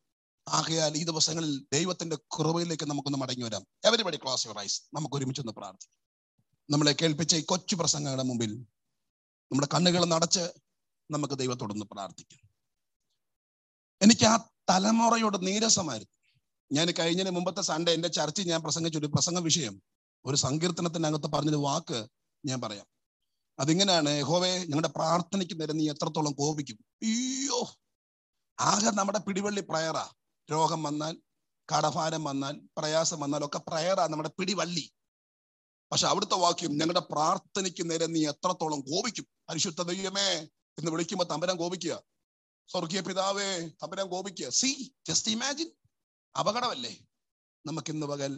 ആകയാൽ ഈ ദിവസങ്ങളിൽ ദൈവത്തിന്റെ കുറവിലേക്ക് നമുക്കൊന്ന് മടങ്ങി വരാം. എവരിബഡി ക്ലാസ് യുവർ ഐസ് നമുക്ക് ഒരുമിച്ചൊന്ന് പ്രാർത്ഥിക്കാം. നമ്മളെ കേൾപ്പിച്ച ഈ കൊച്ചു പ്രസംഗങ്ങളുടെ മുമ്പിൽ നമ്മുടെ കണ്ണുകൾ നടച്ച് നമുക്ക് ദൈവത്തോടൊന്ന് പ്രാർത്ഥിക്കാം. എനിക്ക് ആ തലമുറയോട് നീരസമായിരുന്നു. ഞാൻ കഴിഞ്ഞതിന് മുമ്പത്തെ സൺഡേ എന്റെ ചർച്ചയിൽ ഞാൻ പ്രസംഗിച്ച ഒരു പ്രസംഗ വിഷയം. ഒരു സങ്കീർത്തനത്തിനകത്ത് പറഞ്ഞൊരു വാക്ക് ഞാൻ പറയാം. അതിങ്ങനെയാണ് യഹോവേ ഞങ്ങളുടെ പ്രാർത്ഥനയ്ക്ക് നേരം നീ എത്രത്തോളം കോപിക്കും? അയ്യോ! ആകെ നമ്മുടെ പിടിവള്ളി പ്രയറാ രോഗം വന്നാൽ കടഭാരം വന്നാൽ പ്രയാസം വന്നാൽ ഒക്കെ പ്രയറാ നമ്മുടെ പിടിവള്ളി. പക്ഷെ അവിടുത്തെ വാക്യം ഞങ്ങളുടെ പ്രാർത്ഥനയ്ക്ക് നേരെ നീ എത്രത്തോളം കോപിക്കും? പരിശുദ്ധ ദൈവമേ എന്ന് വിളിക്കുമ്പോ തമ്പരം കോപിക്കുക. സ്വർഗീയ പിതാവേ തമ്പരം കോപിക്കുക സി ജസ്റ്റ് ഇമാജിൻ അപകടമല്ലേ നമുക്ക് ഇന്ന് പകൽ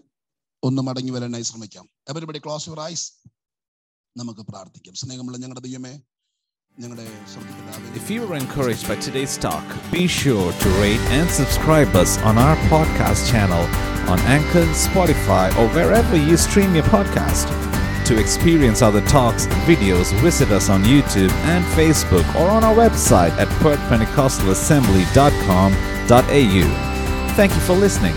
ഒന്ന് മടങ്ങി വരാനായി ശ്രമിക്കാം എവരിബഡി ക്ലോസ് യുവർ ഐസ് നമുക്ക് പ്രാർത്ഥിക്കാം സ്നേഹമുള്ള ഞങ്ങളുടെ ദൈവമേ ഞങ്ങളുടെ സ്വർഗീയ പിതാവേ If you were encouraged by today's talk, be sure to rate and subscribe us on our podcast channel on Anchor, Spotify, or wherever you stream your podcast. To experience other talks, and videos, visit us on YouTube and Facebook or on our website at perthpentecostalassembly.com.au. Thank you for listening.